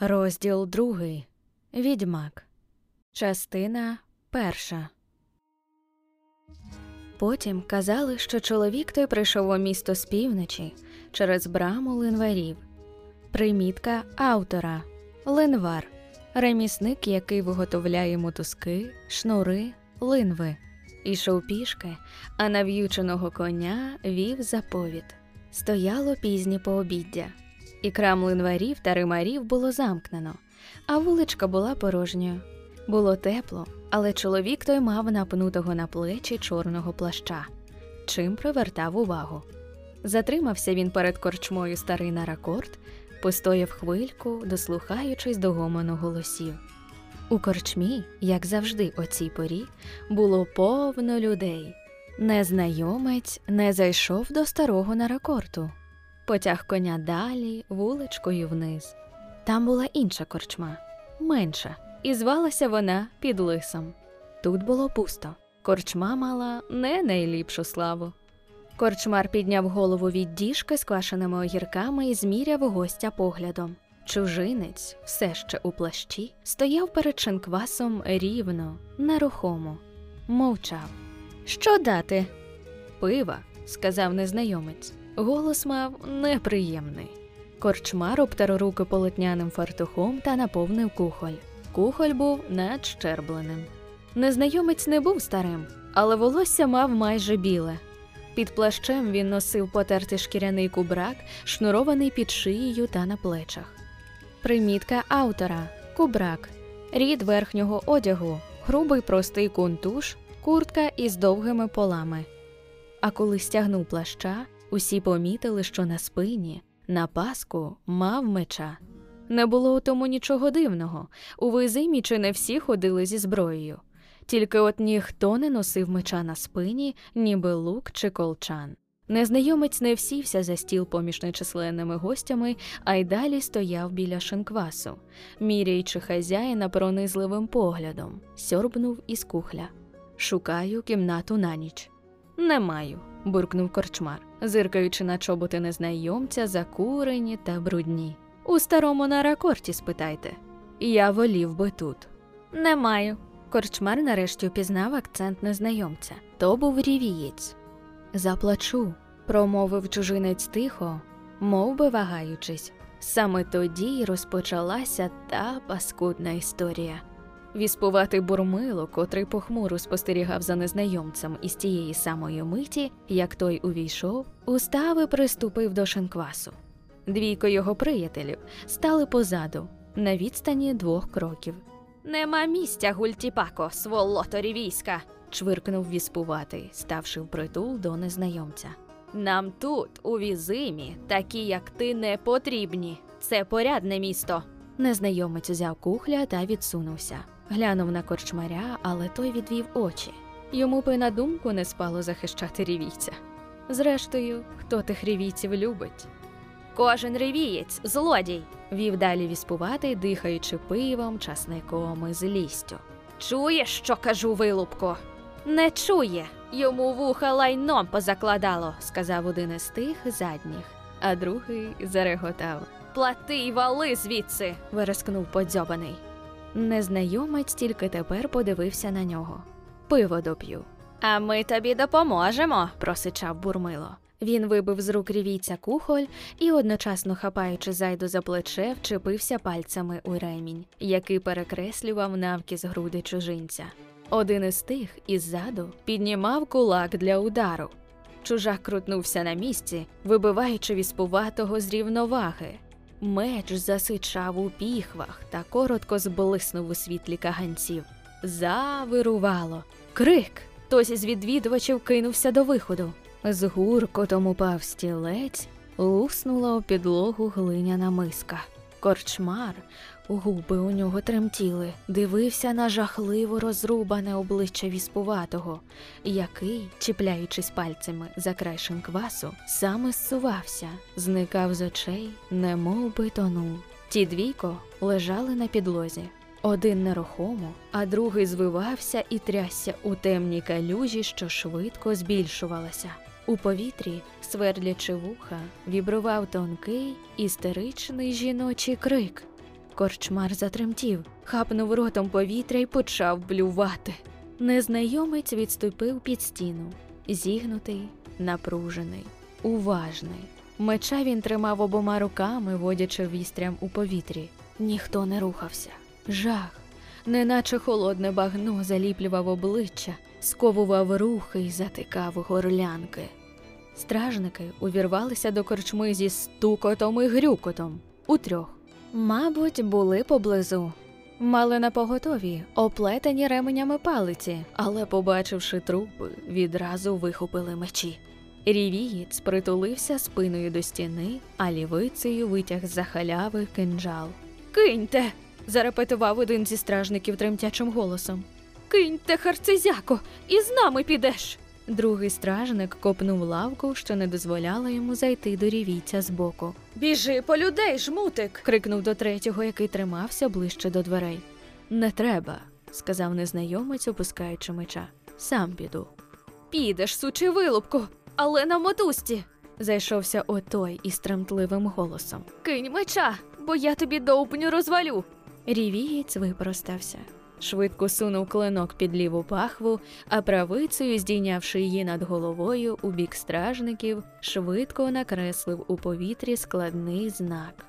Розділ другий. Відьмак. Частина перша. Потім казали, що чоловік той прийшов у місто з півночі через браму линварів. Примітка автора линвар. Ремісник, який виготовляє мотузки, шнури, линви. Ішов пішки, а нав'юченого коня вів заповід. Стояло пізнє пообіддя. І крам линварів та римарів було замкнено, а вуличка була порожньою. Було тепло, але чоловік той мав напнутого на плечі чорного плаща, чим привертав увагу. Затримався він перед корчмою старий наракорд, постояв хвильку, дослухаючись до гомону голосів. У корчмі, як завжди, о цій порі, було повно людей. Незнайомець не зайшов до старого наракорту потяг коня далі, вуличкою вниз. Там була інша корчма, менша, і звалася вона під лисом. Тут було пусто. Корчма мала не найліпшу славу. Корчмар підняв голову від діжки з квашеними огірками і зміряв гостя поглядом. Чужинець, все ще у плащі, стояв перед шинквасом рівно, нерухомо, мовчав. Що дати? Пива, сказав незнайомець. Голос мав неприємний. Корчмар обтер руки полотняним фартухом та наповнив кухоль. Кухоль був надщербленим. Незнайомець не був старим, але волосся мав майже біле. Під плащем він носив потертий шкіряний кубрак, шнурований під шиєю та на плечах. Примітка автора кубрак, рід верхнього одягу, грубий простий кунтуш, куртка із довгими полами. А коли стягнув плаща, Усі помітили, що на спині, на паску мав меча. Не було у тому нічого дивного. У визимі чи не всі ходили зі зброєю, тільки от ніхто не носив меча на спині, ніби лук чи колчан. Незнайомець не всівся за стіл поміж нечисленними гостями, а й далі стояв біля шинквасу, міряючи хазяїна пронизливим поглядом, сьорбнув із кухля. Шукаю кімнату на ніч. Не маю буркнув корчмар, зиркаючи на чоботи незнайомця, закурені та брудні. У старому на ракорті спитайте. Я волів би тут. Не маю. Корчмар нарешті впізнав акцент незнайомця. То був рівієць. Заплачу, промовив чужинець тихо, мов би вагаючись. Саме тоді й розпочалася та паскудна історія. Віспуватий бурмило, котрий похмуро спостерігав за незнайомцем із тієї самої миті, як той увійшов, устав і приступив до шинквасу. Двійко його приятелів стали позаду, на відстані двох кроків. Нема місця, гультіпако, сволоторі війська. чвиркнув віспуватий, ставши впритул до незнайомця. Нам тут, у візимі, такі, як ти, не потрібні. Це порядне місто. Незнайомець узяв кухля та відсунувся. Глянув на корчмаря, але той відвів очі. Йому би на думку не спало захищати рівійця. Зрештою, хто тих рівійців любить? Кожен ревієць злодій, вів далі віспуватий, дихаючи пивом, часником і злістю. Чуєш, що кажу, вилупко? Не чує. Йому вуха лайном позакладало, сказав один із тих задніх, а другий зареготав. Плати й вали звідси, вирискнув подзьобаний. Незнайомець тільки тепер подивився на нього. Пиво доп'ю. А ми тобі допоможемо, просичав бурмило. Він вибив з рук рівійця кухоль і, одночасно хапаючи зайду за плече, вчепився пальцями у ремінь, який перекреслював навкіз груди чужинця. Один із тих іззаду піднімав кулак для удару. Чужак крутнувся на місці, вибиваючи віспуватого з рівноваги. Меч засичав у піхвах та коротко зблиснув у світлі каганців. Завирувало. Крик! Хтось із відвідувачів кинувся до виходу. З гуркотом упав стілець, луснула у підлогу глиняна миска. Корчмар, губи у нього тремтіли, дивився на жахливо розрубане обличчя віспуватого, який, чіпляючись пальцями за край шинквасу, саме зсувався, зникав з очей, немов би тонув. Ті двійко лежали на підлозі. Один нерухомо, а другий звивався і трясся у темній калюжі, що швидко збільшувалася. У повітрі, свердлячи вуха, вібрував тонкий істеричний жіночий крик. Корчмар затремтів, хапнув ротом повітря і почав блювати. Незнайомець відступив під стіну, зігнутий, напружений, уважний. Меча він тримав обома руками, водячи вістрям у повітрі. Ніхто не рухався. Жах, неначе холодне багно заліплював обличчя, сковував рухи й затикав горлянки. Стражники увірвалися до корчми зі стукотом і грюкотом утрьох. Мабуть, були поблизу. Мали на поготові, оплетені ременями палиці, але, побачивши трупи, відразу вихопили мечі. Рівієць притулився спиною до стіни, а лівицею витяг з-за халяви кинджал. Киньте. зарепетував один зі стражників тремтячим голосом. Киньте, харцезяко, і з нами підеш. Другий стражник копнув лавку, що не дозволяла йому зайти до рівійця збоку. Біжи по людей, жмутик. крикнув до третього, який тримався ближче до дверей. Не треба, сказав незнайомець, опускаючи меча. Сам піду. Підеш, сучий вилупку, але на мотузці. зайшовся отой із тремтливим голосом. Кинь меча, бо я тобі довбню розвалю. Рівієць випростався. Швидко сунув клинок під ліву пахву, а правицею, здійнявши її над головою у бік стражників, швидко накреслив у повітрі складний знак.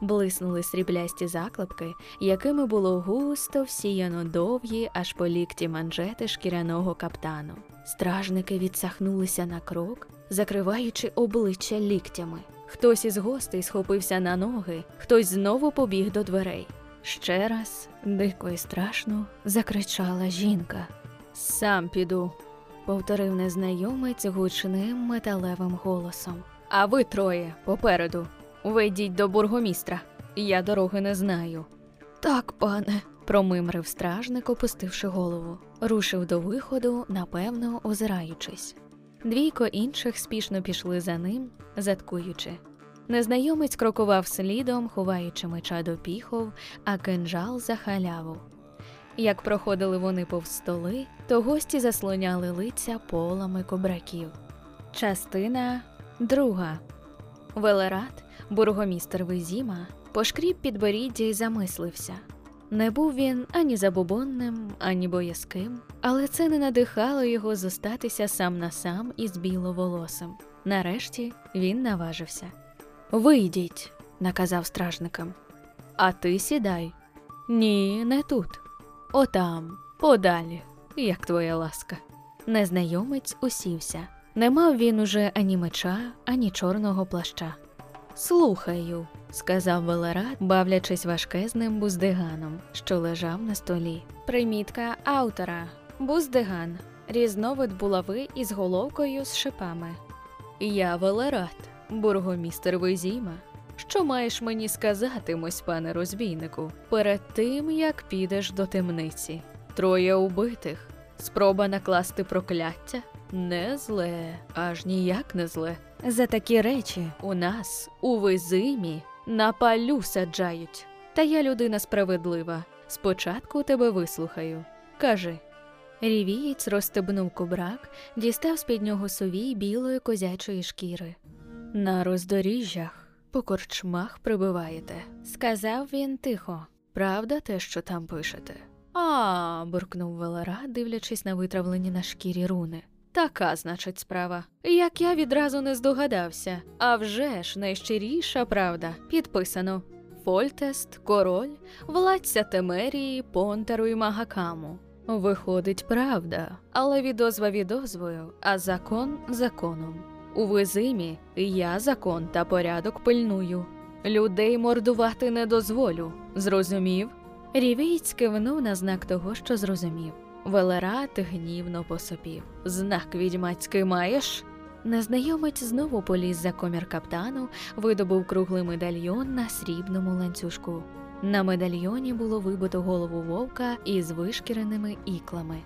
Блиснули сріблясті заклепки, якими було густо всіяно довгі, аж по лікті манжети шкіряного каптану. Стражники відсахнулися на крок, закриваючи обличчя ліктями. Хтось із гостей схопився на ноги, хтось знову побіг до дверей. Ще раз, дико і страшно, закричала жінка. Сам піду, повторив незнайомець гучним металевим голосом. А ви троє попереду. Вийдіть до бургомістра. Я дороги не знаю. Так, пане, промимрив стражник, опустивши голову. Рушив до виходу, напевно, озираючись. Двійко інших спішно пішли за ним, заткуючи. Незнайомець крокував слідом, ховаючи меча до піхов, а кинжал за халяву. Як проходили вони повз столи, то гості заслоняли лиця полами кобраків. Частина друга. Велерат, бургомістер Визіма, пошкріб підборіддя й замислився. Не був він ані забобонним, ані боязким, але це не надихало його зостатися сам на сам із біловолосим. Нарешті він наважився. Вийдіть, наказав стражникам. А ти сідай. Ні, не тут. Отам, подалі, як твоя ласка. Незнайомець усівся. Не мав він уже ані меча, ані чорного плаща. Слухаю, сказав Велерат, бавлячись важкезним буздиганом, що лежав на столі. Примітка автора буздиган, різновид булави із головкою з шипами. Я Велерат, бургомістер Визіма. Що маєш мені сказати, мось пане розбійнику, перед тим як підеш до темниці? Троє убитих, спроба накласти прокляття? Не зле, аж ніяк не зле. За такі речі у нас, у визимі, на палю саджають. Та я людина справедлива. Спочатку тебе вислухаю. Кажи. Рівієць розстебнув кубрак, дістав з під нього совій білої козячої шкіри. На роздоріжжях по корчмах прибиваєте, сказав він тихо. Правда, те, що там пишете? А, буркнув Велера, дивлячись на витравлені на шкірі руни. Така, значить, справа. Як я відразу не здогадався. А вже ж найщиріша правда. Підписано Фольтест, король, владця Темерії, Понтеру і Магакаму. Виходить, правда, але відозва відозвою, а закон законом. У визимі я закон та порядок пильную. Людей мордувати не дозволю. Зрозумів? Рівіць кивнув на знак того, що зрозумів. Велерат гнівно посопів. Знак відьмацький маєш? Незнайомець знову поліз за комір каптану, видобув круглий медальйон на срібному ланцюжку. На медальйоні було вибито голову вовка із вишкіреними іклами.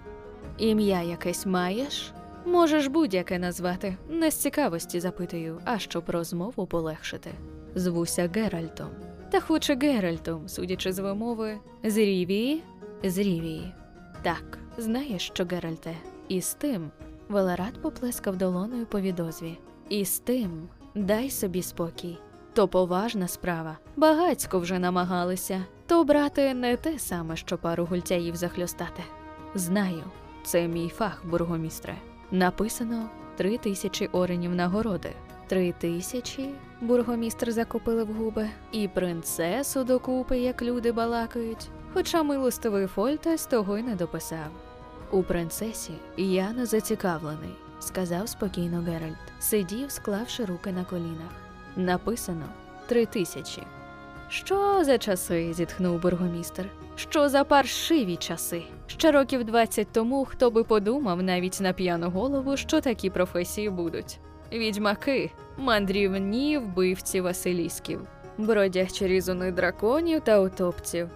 Ім'я якесь маєш? Можеш будь-яке назвати. Не з цікавості запитую, а щоб розмову полегшити. Звуся Геральтом. Та хоче Геральтом, судячи з вимови, з Рівії? З Рівії. Так, знаєш, що Геральте, і з тим Велерат поплескав долоною по відозві. І з тим дай собі спокій. то поважна справа. Багацько вже намагалися, то брати не те саме, що пару гультяїв захльостати. Знаю, це мій фах, бургомістре. Написано три тисячі оренів нагороди. Три тисячі бургомістр закупили в губи, і принцесу докупи, як люди балакають. Хоча милостивий Фольтес того й не дописав. У принцесі я не зацікавлений, сказав спокійно Геральт. Сидів, склавши руки на колінах. Написано три тисячі. Що за часи? зітхнув бургомістр. Що за паршиві часи? Ще років 20 тому хто би подумав навіть на п'яну голову, що такі професії будуть. Відьмаки, мандрівні вбивці Василісків, бродячі різуни драконів та утопців.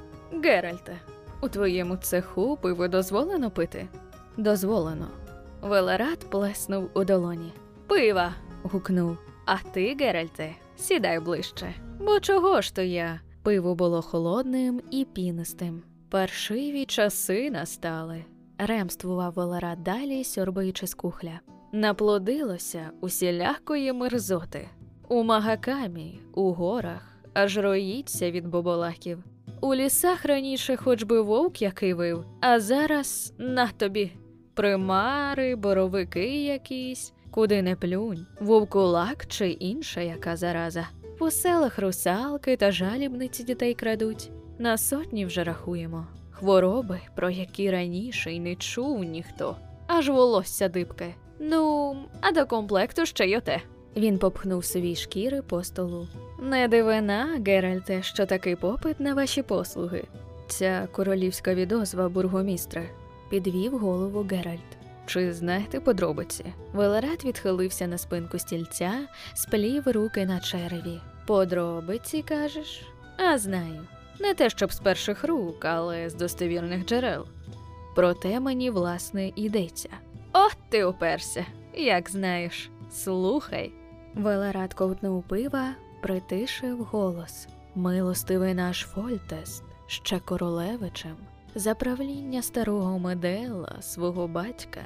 Геральте, у твоєму цеху пиво дозволено пити? Дозволено. Велерат плеснув у долоні. Пива. гукнув. А ти, Геральте, сідай ближче. Бо чого ж то я? Пиво було холодним і пінистим. Паршиві часи настали. Ремствував Велерат далі, сьорбаючи з кухля. Наплодилося усілякої мерзоти. У Магакамі, у горах, аж роїться від боболаків. У лісах раніше хоч би вовк який вив, а зараз на тобі примари, боровики якісь, куди не плюнь, вовкулак чи інша яка зараза. По селах русалки та жалібниці дітей крадуть. На сотні вже рахуємо. Хвороби, про які раніше й не чув ніхто, аж волосся дибке. Ну, а до комплекту ще й оте. Він попхнув свої шкіри по столу. Не дивина, Геральте, що такий попит на ваші послуги. Ця королівська відозва, бургомістре, підвів голову Геральт. Чи знаєте подробиці? Велерат відхилився на спинку стільця, сплів руки на череві. Подробиці, кажеш? А знаю. Не те, щоб з перших рук, але з достовірних джерел. Проте мені, власне, йдеться. От ти уперся, як знаєш. Слухай. Велерат ковтнув пива, притишив голос. Милостивий наш Фольтест, ще королевичем, за правління старого Медела, свого батька,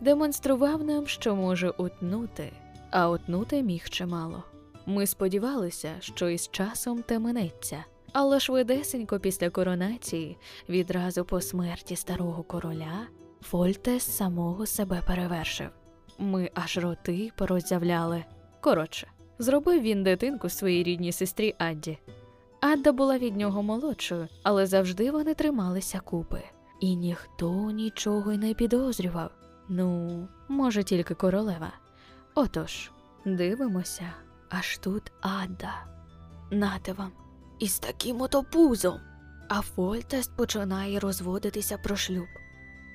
демонстрував нам, що може утнути, а утнути міг чимало. Ми сподівалися, що із часом те минеться, але швидесенько після коронації, відразу по смерті старого короля, Фольтес самого себе перевершив. Ми аж роти пороззявляли. Коротше, зробив він дитинку своїй рідній сестрі Адді. Адда була від нього молодшою, але завжди вони трималися купи. І ніхто нічого й не підозрював. Ну, може, тільки королева. Отож, дивимося, аж тут Адда. Нате вам. Із таким ото пузом. А Фольтест починає розводитися про шлюб.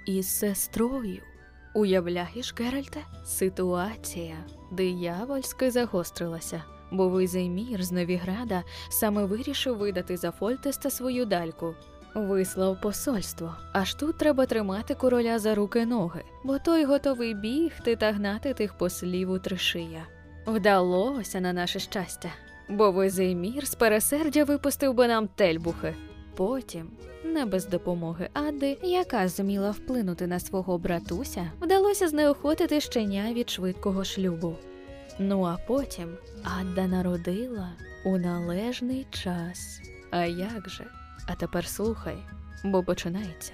Із сестрою. Уявляєш, Геральте? Ситуація диявольськи загострилася, бо Визеймір з Новіграда саме вирішив видати за Фольтеста свою дальку. Вислав посольство. Аж тут треба тримати короля за руки ноги, бо той готовий бігти та гнати тих послів у тришия. Вдалося на наше щастя, бо Визеймір з пересердя випустив би нам тельбухи. Потім, не без допомоги Адди, яка зуміла вплинути на свого братуся, вдалося знеохотити щеня від швидкого шлюбу. Ну а потім Адда народила у належний час. А як же? А тепер слухай, бо починається.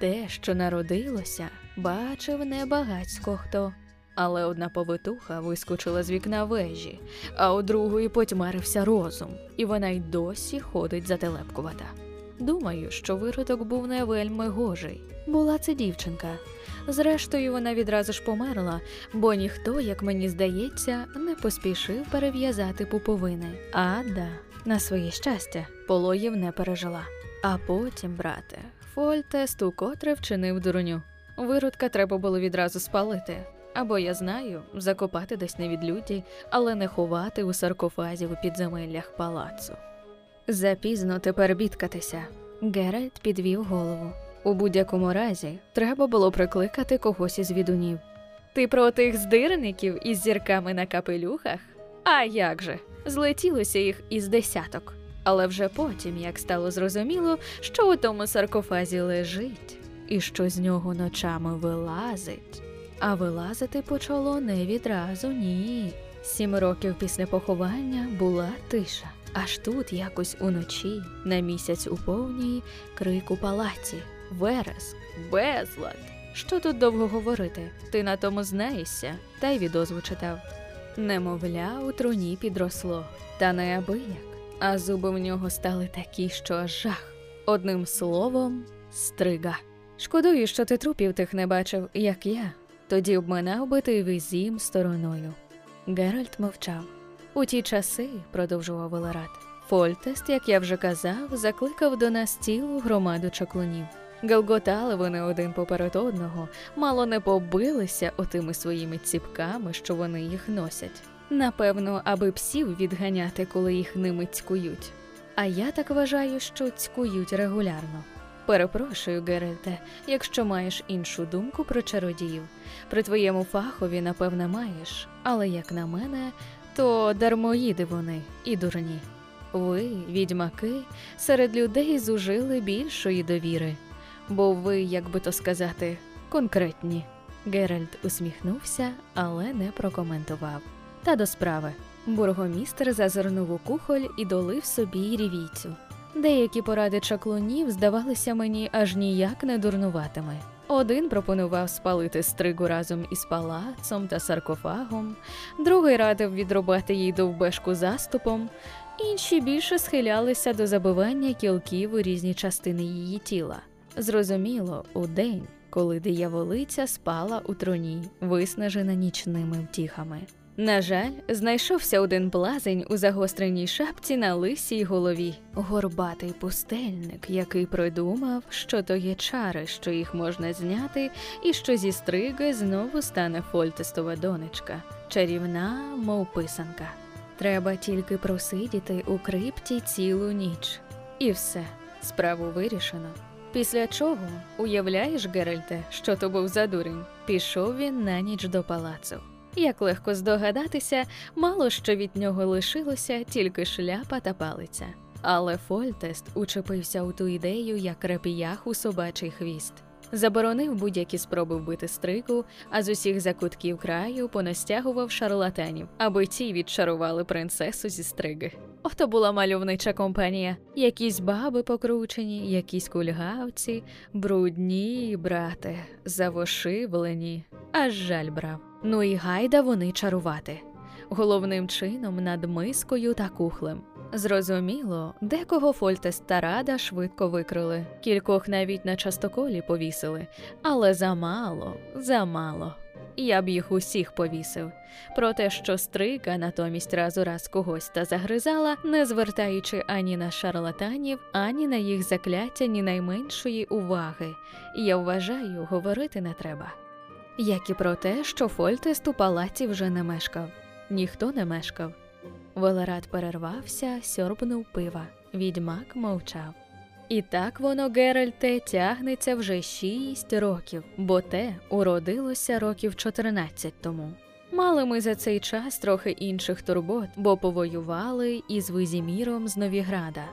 Те, що народилося, бачив небагацько хто. Але одна повитуха вискочила з вікна вежі, а у другої потьмарився розум, і вона й досі ходить зателепкувата. Думаю, що виродок був не вельми гожий. Була це дівчинка. Зрештою, вона відразу ж померла, бо ніхто, як мені здається, не поспішив перев'язати пуповини. Ада, на своє щастя, пологів не пережила. А потім, брате, Фольтест укотре вчинив дурню. Виродка треба було відразу спалити. Або я знаю, закопати десь на відлюді, але не ховати у саркофазі у підземеллях палацу. Запізно тепер бідкатися. Геральт підвів голову. У будь-якому разі треба було прикликати когось із відунів. Ти про тих здирників із зірками на капелюхах? А як же? Злетілося їх із десяток. Але вже потім, як стало зрозуміло, що у тому саркофазі лежить, і що з нього ночами вилазить. А вилазити почало не відразу, ні. Сім років після поховання була тиша. Аж тут якось уночі, на місяць у повній, крик у палаці, вереск, безлад. Що тут довго говорити? Ти на тому знаєшся, та й відозву читав. Немовля у труні підросло, та не абияк, а зуби в нього стали такі, що жах. Одним словом, стрига. Шкодую, що ти трупів тих не бачив, як я. Тоді обминав би ти візім стороною. Геральт мовчав. У ті часи, продовжував Велерат, Фольтест, як я вже казав, закликав до нас цілу громаду чаклунів. Галготали вони один поперед одного, мало не побилися отими своїми ціпками, що вони їх носять. Напевно, аби псів відганяти, коли їх ними цькують. А я так вважаю, що цькують регулярно. Перепрошую, Геральте, якщо маєш іншу думку про чародіїв. При твоєму фахові, напевне, маєш, але як на мене, то дармоїди вони і дурні. Ви, відьмаки, серед людей зужили більшої довіри, бо ви, як би то сказати, конкретні. Геральт усміхнувся, але не прокоментував. Та до справи. Бургомістр зазирнув у кухоль і долив собі рівійцю. Деякі поради чаклунів здавалися мені аж ніяк не дурнуватими. Один пропонував спалити стригу разом із палацом та саркофагом, другий радив відрубати їй довбешку заступом, інші більше схилялися до забивання кілків у різні частини її тіла. Зрозуміло, у день, коли дияволиця спала у троні, виснажена нічними втіхами. На жаль, знайшовся один блазень у загостреній шапці на лисій голові, горбатий пустельник, який придумав, що то є чари, що їх можна зняти, і що зі стриги знову стане фольтестова донечка, чарівна, мов писанка. Треба тільки просидіти у крипті цілу ніч. І все, справу вирішено. Після чого, уявляєш, Геральте, що то був за дурень, пішов він на ніч до палацу. Як легко здогадатися, мало що від нього лишилося, тільки шляпа та палиця. Але Фольтест учепився у ту ідею, як рапіях у собачий хвіст. Заборонив будь-які спроби вбити стрику, а з усіх закутків краю понастягував шарлатанів, аби ті відчарували принцесу зі стриги. Ото була мальовнича компанія. Якісь баби покручені, якісь кульгавці, брудні, брате, завошивлені, аж жаль брав. Ну і гайда вони чарувати. Головним чином над мискою та кухлем. Зрозуміло, декого Фольтес та Рада швидко викрили, кількох навіть на частоколі повісили, але замало, замало. Я б їх усіх повісив. Про те, що стрика натомість раз у раз когось та загризала, не звертаючи ані на шарлатанів, ані на їх закляття, ні найменшої уваги. Я вважаю, говорити не треба. Як і про те, що Фольтест у палаці вже не мешкав. Ніхто не мешкав. Велерат перервався, сьорбнув пива. Відьмак мовчав. І так воно, Геральте, тягнеться вже шість років, бо те уродилося років 14 тому. Мали ми за цей час трохи інших турбот, бо повоювали із Визіміром з Новіграда.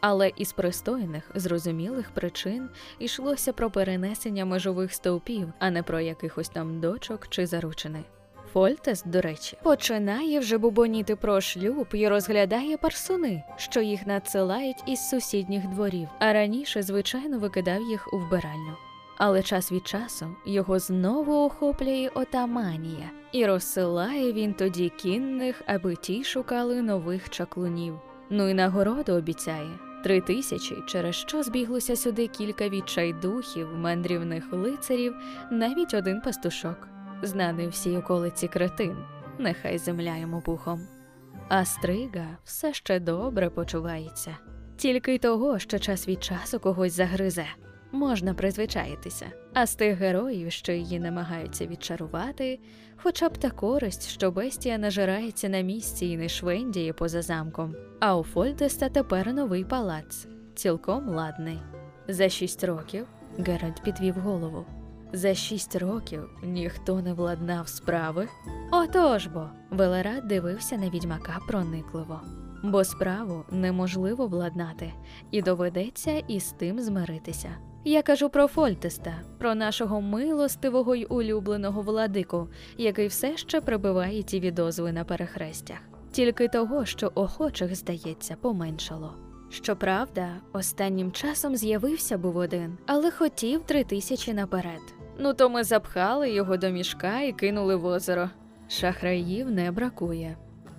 Але із пристойних, зрозумілих причин йшлося про перенесення межових стовпів, а не про якихось там дочок чи заручини. Фольтес, до речі, починає вже бубоніти про шлюб і розглядає парсуни, що їх надсилають із сусідніх дворів, а раніше, звичайно, викидав їх у вбиральню. Але час від часу його знову охоплює ота манія, і розсилає він тоді кінних, аби ті шукали нових чаклунів. Ну і нагороду обіцяє три тисячі, через що збіглося сюди кілька відчайдухів, мандрівних лицарів, навіть один пастушок, знаний всій околиці кретин, нехай земля йому пухом. А стрига все ще добре почувається, тільки й того, що час від часу когось загризе. Можна призвичаїтися, а з тих героїв, що її намагаються відчарувати, хоча б та користь, що бестія нажирається на місці і не швендіє поза замком. А у Фольдеста тепер новий палац, цілком ладний. За шість років Геральт підвів голову. За шість років ніхто не владнав справи. Отож бо, Велерат дивився на відьмака проникливо. бо справу неможливо владнати, і доведеться із тим змиритися. Я кажу про Фольтеста, про нашого милостивого й улюбленого владику, який все ще прибиває ті відозви на перехрестях. Тільки того, що охочих, здається, поменшало. Щоправда, останнім часом з'явився був один, але хотів три тисячі наперед. Ну то ми запхали його до мішка і кинули в озеро. Шахраїв не бракує.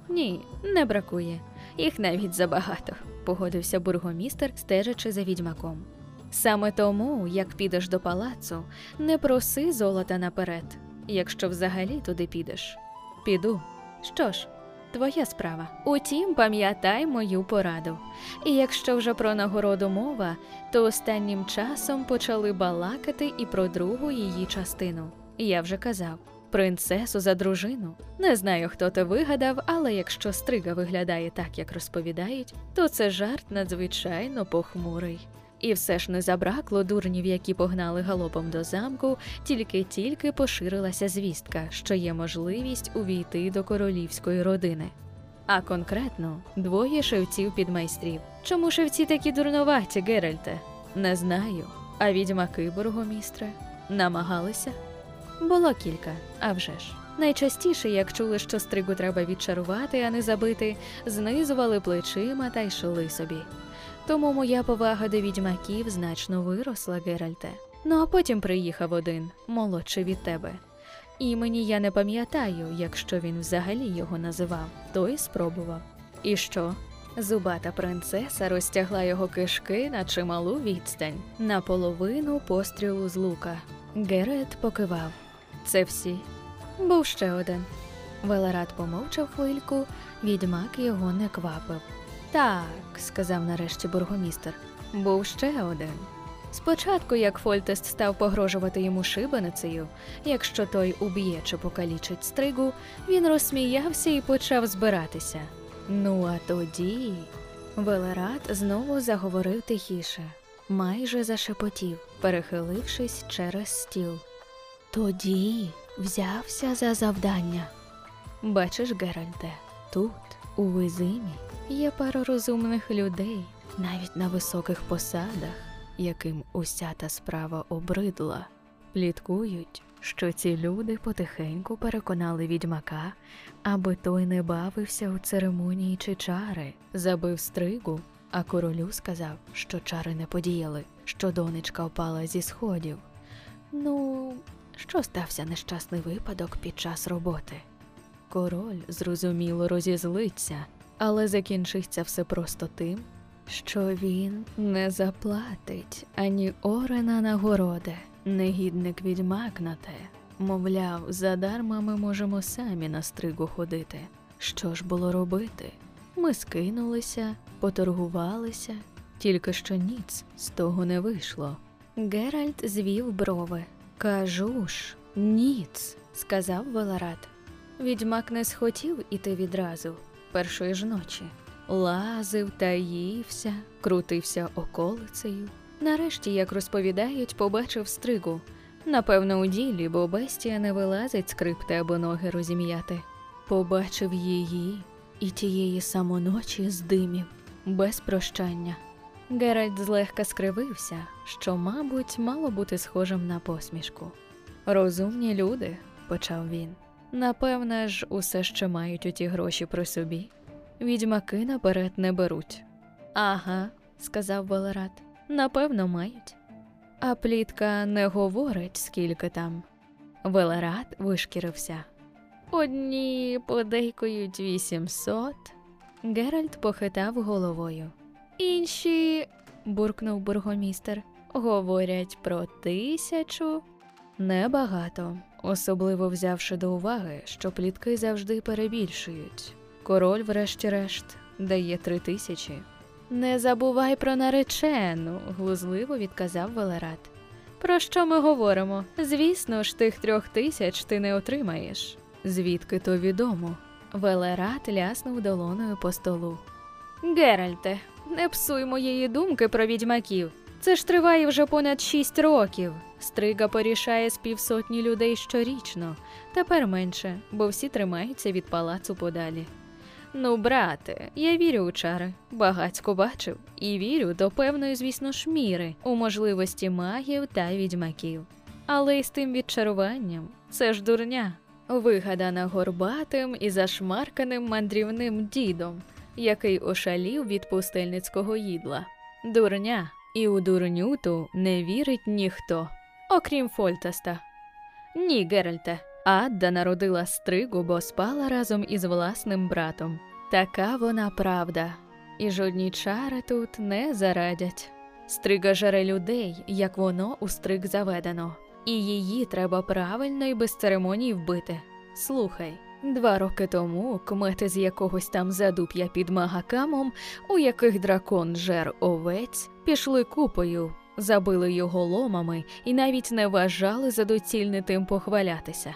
Ні, не бракує. Їх навіть забагато, погодився бургомістер, стежачи за відьмаком. Саме тому, як підеш до палацу, не проси золота наперед, якщо взагалі туди підеш. Піду. Що ж, твоя справа. Утім, пам'ятай мою пораду. І якщо вже про нагороду мова, то останнім часом почали балакати і про другу її частину. Я вже казав. Принцесу за дружину. Не знаю, хто те вигадав, але якщо стрига виглядає так, як розповідають, то це жарт надзвичайно похмурий. І все ж не забракло дурнів, які погнали галопом до замку, тільки-тільки поширилася звістка, що є можливість увійти до королівської родини. А конкретно двоє шевців підмайстрів. Чому шевці такі дурноваті, Геральте? Не знаю. А відьмаки, бургомістре, намагалися? Було кілька, а вже ж. Найчастіше, як чули, що стригу треба відчарувати, а не забити, знизували плечима та йшли собі. Тому моя повага до відьмаків значно виросла, Геральте. Ну а потім приїхав один, молодший від тебе. Імені я не пам'ятаю, якщо він взагалі його називав, той спробував. І що? Зубата принцеса розтягла його кишки на чималу відстань, наполовину пострілу з лука. Герет покивав. Це всі. Був ще один. Велерат помовчав хвильку, відьмак його не квапив. Так, сказав нарешті бургомістер, був ще один. Спочатку, як Фольтест став погрожувати йому шибеницею, якщо той уб'є чи покалічить стригу, він розсміявся і почав збиратися. Ну а тоді. Велерат знову заговорив тихіше, майже зашепотів, перехилившись через стіл. Тоді взявся за завдання. Бачиш, Геральте, тут, у Визимі, є пара розумних людей, навіть на високих посадах, яким уся та справа обридла. Пліткують, що ці люди потихеньку переконали відьмака, аби той не бавився у церемонії чи чари, забив стригу, а королю сказав, що чари не подіяли, що донечка впала зі сходів. Ну, що стався нещасний випадок під час роботи. Король, зрозуміло, розізлиться, але закінчиться все просто тим, що він не заплатить ані орена нагороди, негідник відьмак на те. Мовляв, задарма ми можемо самі на стригу ходити. Що ж було робити? Ми скинулися, поторгувалися, тільки що ніц з того не вийшло. Геральт звів брови. Кажу ж, ніц, сказав Веларат. Відьмак не схотів іти відразу, першої ж ночі. Лазив, таївся, крутився околицею. Нарешті, як розповідають, побачив стригу. Напевно, у ділі, бо бестія не вилазить з крипти або ноги розім'яти. Побачив її і тієї самоночі з димів, без прощання. Геральт злегка скривився, що, мабуть, мало бути схожим на посмішку. Розумні люди, почав він. Напевне ж, усе ще мають оті гроші при собі. Відьмаки наперед не беруть. Ага, сказав Велерат. Напевно, мають. А плітка не говорить, скільки там. Велерат вишкірився. Одні подейкують вісімсот. Геральт похитав головою. Інші, буркнув бургомістер, говорять про тисячу. Небагато, особливо взявши до уваги, що плітки завжди перебільшують. Король, врешті-решт, дає три тисячі. Не забувай про наречену, глузливо відказав Велерат. Про що ми говоримо? Звісно ж, тих трьох тисяч ти не отримаєш. Звідки то відомо? Велерат ляснув долоною по столу. Геральте, не псуй моєї думки про відьмаків. Це ж триває вже понад шість років. Стрига порішає з півсотні людей щорічно, тепер менше, бо всі тримаються від палацу подалі. Ну, брате, я вірю у чари, багацько бачив, і вірю до певної, звісно ж, міри у можливості магів та відьмаків. Але й з тим відчаруванням це ж дурня, вигадана горбатим і зашмарканим мандрівним дідом, який ошалів від пустельницького їдла. Дурня, і у дурню ту не вірить ніхто, окрім Фольтаста. Ні, Геральте, Адда народила стригу, бо спала разом із власним братом. Така вона правда, і жодні чари тут не зарадять. Стрига жере людей, як воно у стриг заведено, і її треба правильно і без церемоній вбити. Слухай, два роки тому кмети з якогось там задуп'я під магакамом, у яких дракон жер овець, пішли купою, забили його ломами і навіть не вважали за доцільне тим похвалятися.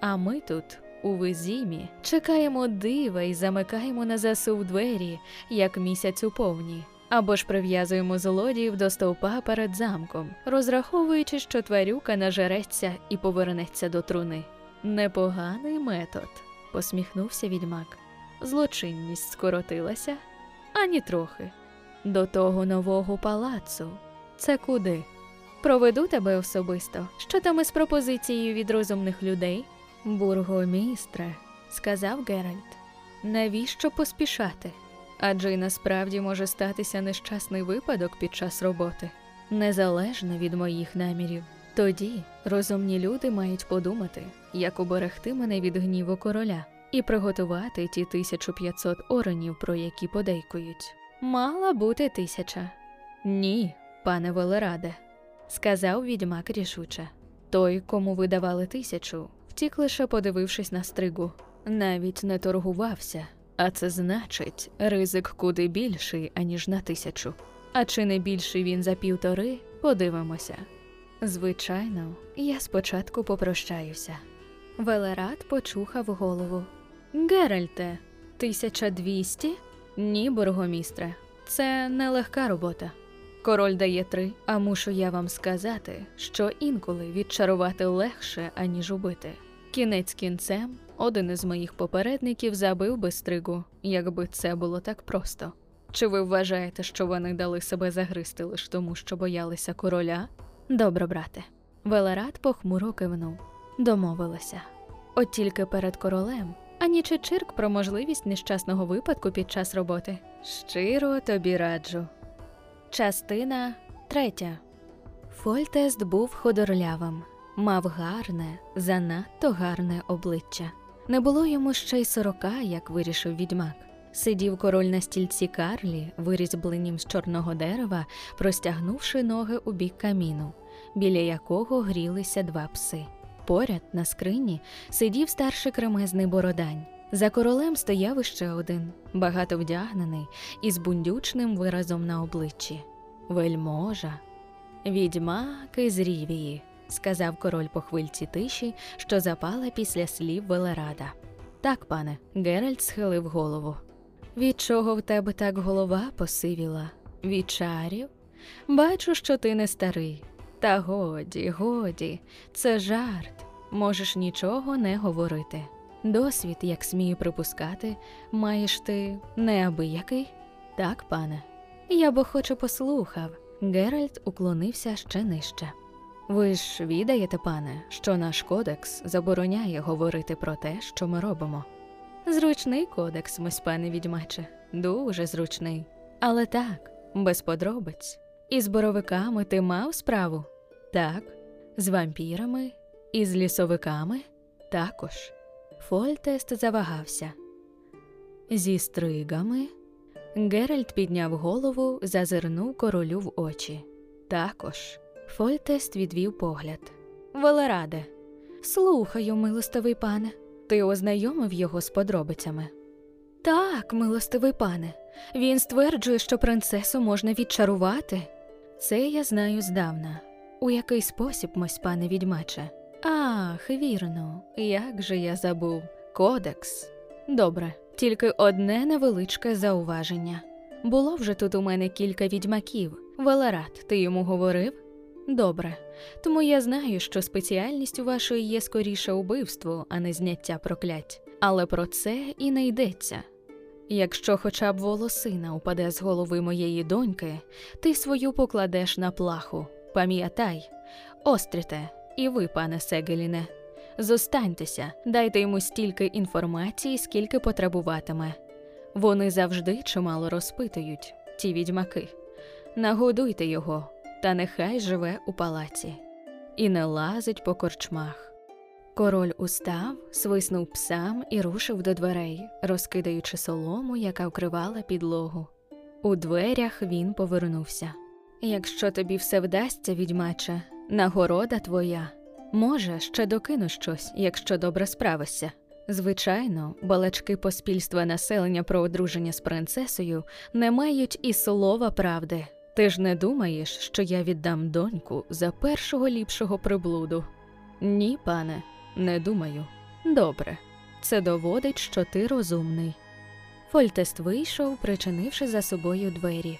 А ми тут, у визімі, чекаємо дива і замикаємо на засув двері, як місяць у повні. Або ж прив'язуємо злодіїв до стовпа перед замком, розраховуючи, що тварюка нажереться і повернеться до труни. Непоганий метод, посміхнувся відьмак. Злочинність скоротилася ані трохи. До того нового палацу. Це куди? Проведу тебе особисто. Що там із пропозицією від розумних людей? Бургомістре, сказав Геральт, навіщо поспішати? Адже й насправді може статися нещасний випадок під час роботи, незалежно від моїх намірів. Тоді розумні люди мають подумати, як уберегти мене від гніву короля і приготувати ті 1500 оронів, про які подейкують. Мала бути тисяча. Ні, пане Велераде, сказав відьмак рішуче. Той, кому ви давали тисячу, втік лише подивившись на стригу, навіть не торгувався, а це значить ризик куди більший, аніж на тисячу. А чи не більший він за півтори, подивимося. Звичайно, я спочатку попрощаюся. Велерат почухав голову. Геральте, тисяча двісті? Ні, бургомістре, це нелегка робота. Король дає три, а мушу я вам сказати, що інколи відчарувати легше, аніж убити. Кінець кінцем, один із моїх попередників забив би стригу, якби це було так просто. Чи ви вважаєте, що вони дали себе загризти лише тому, що боялися короля? Добре, брате. Велерат похмуро кивнув. Домовилися. От тільки перед королем, ані чи чирк про можливість нещасного випадку під час роботи. Щиро тобі раджу. Частина третя. Фольтест був ходорлявим, мав гарне, занадто гарне обличчя. Не було йому ще й сорока, як вирішив відьмак. Сидів король на стільці Карлі, вирізбленім з чорного дерева, простягнувши ноги у бік каміну, біля якого грілися два пси. Поряд на скрині сидів старший кремезний бородань. За королем стояв іще один, багато вдягнений, із бундючним виразом на обличчі. Вельможа, відьмак із Рівії, сказав король по хвильці тиші, що запала після слів Велерада. Так, пане, Геральт схилив голову. Від чого в тебе так голова посивіла? Від чарів? Бачу, що ти не старий. Та годі, годі, це жарт. Можеш нічого не говорити. Досвід, як смію припускати, маєш ти неабиякий? Так, пане. Я б охоче послухав. Геральт уклонився ще нижче. Ви ж відаєте, пане, що наш кодекс забороняє говорити про те, що ми робимо. Зручний кодекс, мось пане відьмаче, дуже зручний. Але так, без подробиць. Із боровиками ти мав справу? Так. З вампірами? Із лісовиками? Також. Фольтест завагався. Зі стригами. Геральт підняв голову, зазирнув королю в очі. Також. Фольтест відвів погляд. Велераде, слухаю, милостивий пане. Ти ознайомив його з подробицями? Так, милостивий пане. Він стверджує, що принцесу можна відчарувати. Це я знаю здавна. У який спосіб, мось пане відьмаче? Ах, вірно, як же я забув. Кодекс. Добре, тільки одне невеличке зауваження. Було вже тут у мене кілька відьмаків. Велерат, ти йому говорив? Добре, тому я знаю, що спеціальністю вашої є скоріше убивство, а не зняття проклять. Але про це і не йдеться. Якщо хоча б волосина упаде з голови моєї доньки, ти свою покладеш на плаху. Пам'ятай, остріте, і ви, пане Сегеліне, зостаньтеся, дайте йому стільки інформації, скільки потребуватиме. Вони завжди чимало розпитують, ті відьмаки. Нагодуйте його, та нехай живе у палаці і не лазить по корчмах. Король устав, свиснув псам і рушив до дверей, розкидаючи солому, яка вкривала підлогу. У дверях він повернувся. Якщо тобі все вдасться, відьмаче, нагорода твоя. Може, ще докину щось, якщо добре справишся. Звичайно, балачки поспільства населення про одруження з принцесою не мають і слова правди. Ти ж не думаєш, що я віддам доньку за першого ліпшого приблуду? Ні, пане, не думаю. Добре, це доводить, що ти розумний. Фольтест вийшов, причинивши за собою двері.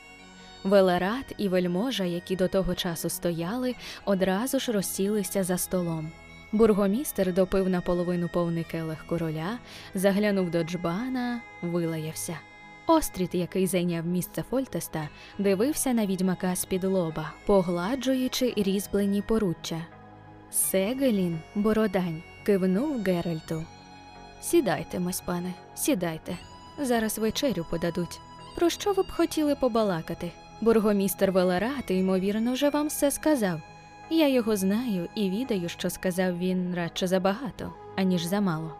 Велерат і вельможа, які до того часу стояли, одразу ж розсілися за столом. Бургомістер допив наполовину повний келих короля, заглянув до джбана, вилаявся. Остріт, який зайняв місце Фольтеста, дивився на відьмака з-під лоба, погладжуючи різьблені поруччя. Сегелін, бородань, кивнув Геральту. Сідайте, мось пане, сідайте. Зараз вечерю подадуть. Про що ви б хотіли побалакати? Бургомістер Велерат, ймовірно, вже вам все сказав. Я його знаю і відаю, що сказав він радше забагато, аніж замало.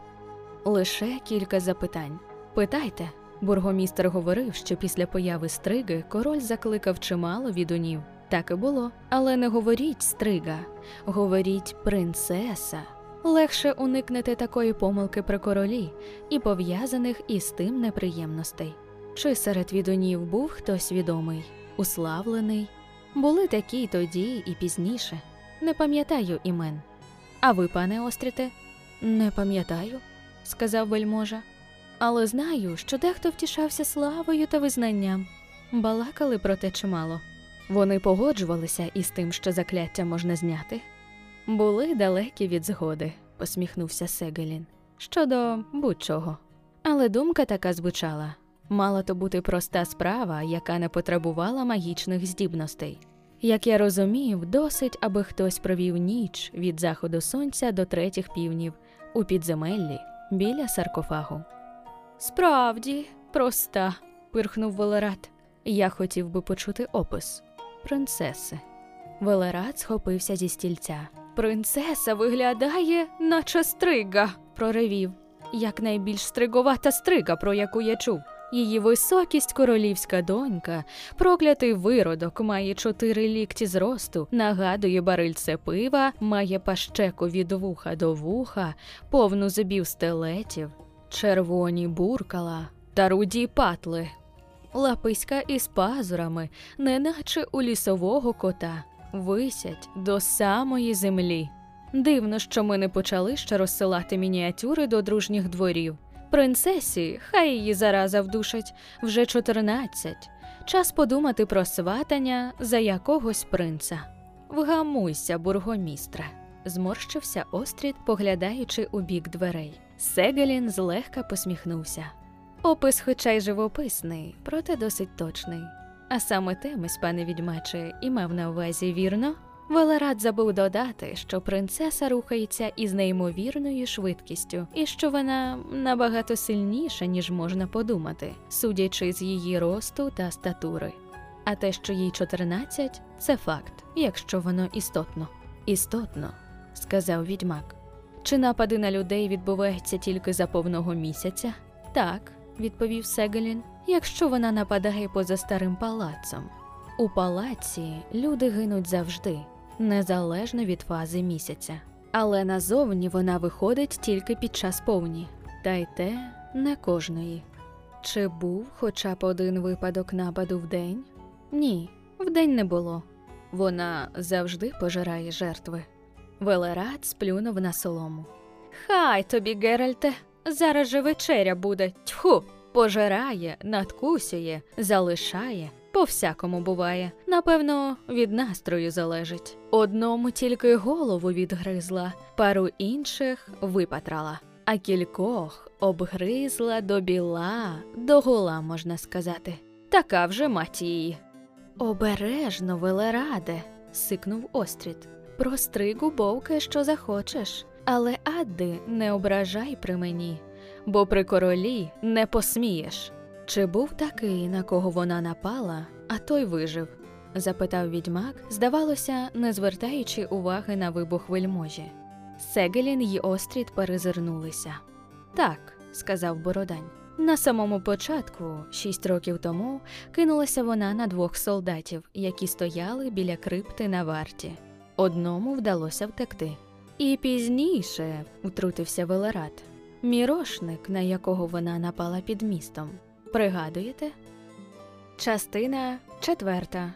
Лише кілька запитань. Питайте. Бургомістер говорив, що після появи стриги король закликав чимало відунів. Так і було. Але не говоріть стрига, говоріть принцеса. Легше уникнете такої помилки при королі і пов'язаних із тим неприємностей. Чи серед відунів був хтось відомий, уславлений? Були такі й тоді і пізніше. Не пам'ятаю імен. А ви, пане Остріте? Не пам'ятаю, сказав вельможа. Але знаю, що дехто втішався славою та визнанням. Балакали про те чимало. Вони погоджувалися із тим, що закляття можна зняти. Були далекі від згоди, посміхнувся Сегелін. Щодо будь-чого. Але думка така звучала мала то бути проста справа, яка не потребувала магічних здібностей. Як я розумів, досить, аби хтось провів ніч від заходу сонця до третіх півнів у підземеллі біля саркофагу. Справді, проста, пирхнув Велерат. Я хотів би почути опис принцеси. Велерат схопився зі стільця. Принцеса виглядає, наче стрига, проривів. Як найбільш стриговата стрига, про яку я чув. Її високість королівська донька, проклятий виродок, має чотири лікті зросту, нагадує барильце пива, має пащеку від вуха до вуха, повну зубів стелетів, червоні буркала та руді патли, лаписька із пазурами, неначе у лісового кота, висять до самої землі. Дивно, що ми не почали ще розсилати мініатюри до дружніх дворів. Принцесі, хай її зараза вдушать, вже чотирнадцять. Час подумати про сватання за якогось принца. Вгамуйся, бургомістре, зморщився Острід, поглядаючи у бік дверей. Сегелін злегка посміхнувся. Опис, хоча й живописний, проте досить точний. А саме те, мись, пане відьмаче, і мав на увазі вірно. Велерат забув додати, що принцеса рухається із неймовірною швидкістю, і що вона набагато сильніша, ніж можна подумати, судячи з її росту та статури. А те, що їй 14, це факт, якщо воно істотно. Істотно, сказав відьмак. Чи напади на людей відбуваються тільки за повного місяця? Так, відповів Сегелін, якщо вона нападає поза старим палацом. У палаці люди гинуть завжди, незалежно від фази місяця. Але назовні вона виходить тільки під час повні, та й те не кожної. Чи був хоча б один випадок нападу в день? Ні, вдень не було. Вона завжди пожирає жертви. Велерат сплюнув на солому. Хай тобі, Геральте, зараз же вечеря буде. Тьху, пожирає, надкусює, залишає. По всякому буває. Напевно, від настрою залежить. Одному тільки голову відгризла, пару інших випатрала. а кількох обгризла до біла, до гола, можна сказати. Така вже мать її. Обережно, Велераде, сикнув Острід. Простри губовки, що захочеш, але Адди не ображай при мені, бо при королі не посмієш. Чи був такий, на кого вона напала, а той вижив? запитав відьмак, здавалося, не звертаючи уваги на вибух вельможі. Сегелін й Острід перезирнулися. Так, сказав Бородань. На самому початку, шість років тому, кинулася вона на двох солдатів, які стояли біля крипти на варті. Одному вдалося втекти. І пізніше утрутився Велерат, мірошник, на якого вона напала під містом. Пригадуєте? Частина четверта.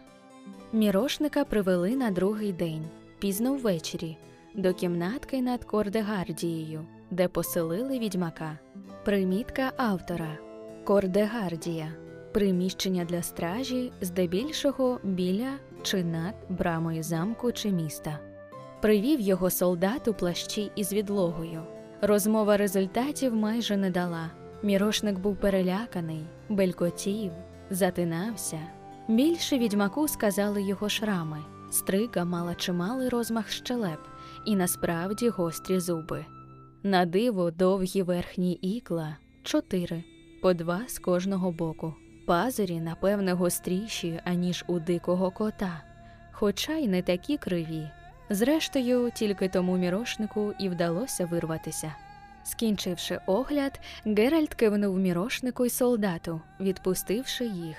Мірошника привели на другий день, пізно ввечері, до кімнатки над Кордегардією, де поселили відьмака. Примітка автора Кордегардія приміщення для стражі, здебільшого біля чи над брамою замку чи міста. Привів його солдат у плащі із відлогою. Розмова результатів майже не дала. Мірошник був переляканий, белькотів, затинався. Більше відьмаку сказали його шрами. Стрига мала чималий розмах щелеп і насправді гострі зуби. На диво довгі верхні ікла чотири, по два з кожного боку. Пазурі, напевне, гостріші, аніж у дикого кота, хоча й не такі криві. Зрештою, тільки тому мірошнику і вдалося вирватися. Скінчивши огляд, Геральт кивнув мірошнику й солдату, відпустивши їх.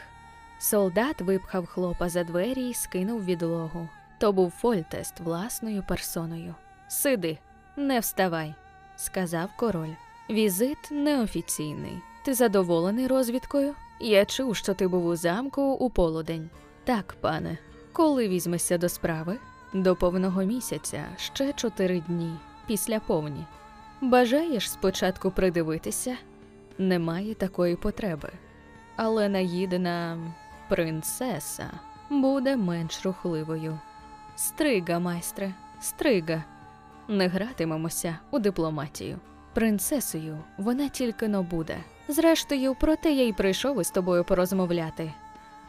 Солдат випхав хлопа за двері і скинув відлогу. То був Фольтест власною персоною. Сиди, не вставай, сказав король. Візит неофіційний. Ти задоволений розвідкою? Я чув, що ти був у замку у полудень. Так, пане, коли візьмешся до справи? До повного місяця ще чотири дні після повні. Бажаєш спочатку придивитися? Немає такої потреби. Але наїдена принцеса буде менш рухливою. Стрига, майстре, стрига. Не гратимемося у дипломатію. Принцесою вона тільки но буде. Зрештою, про те я й прийшов із тобою порозмовляти.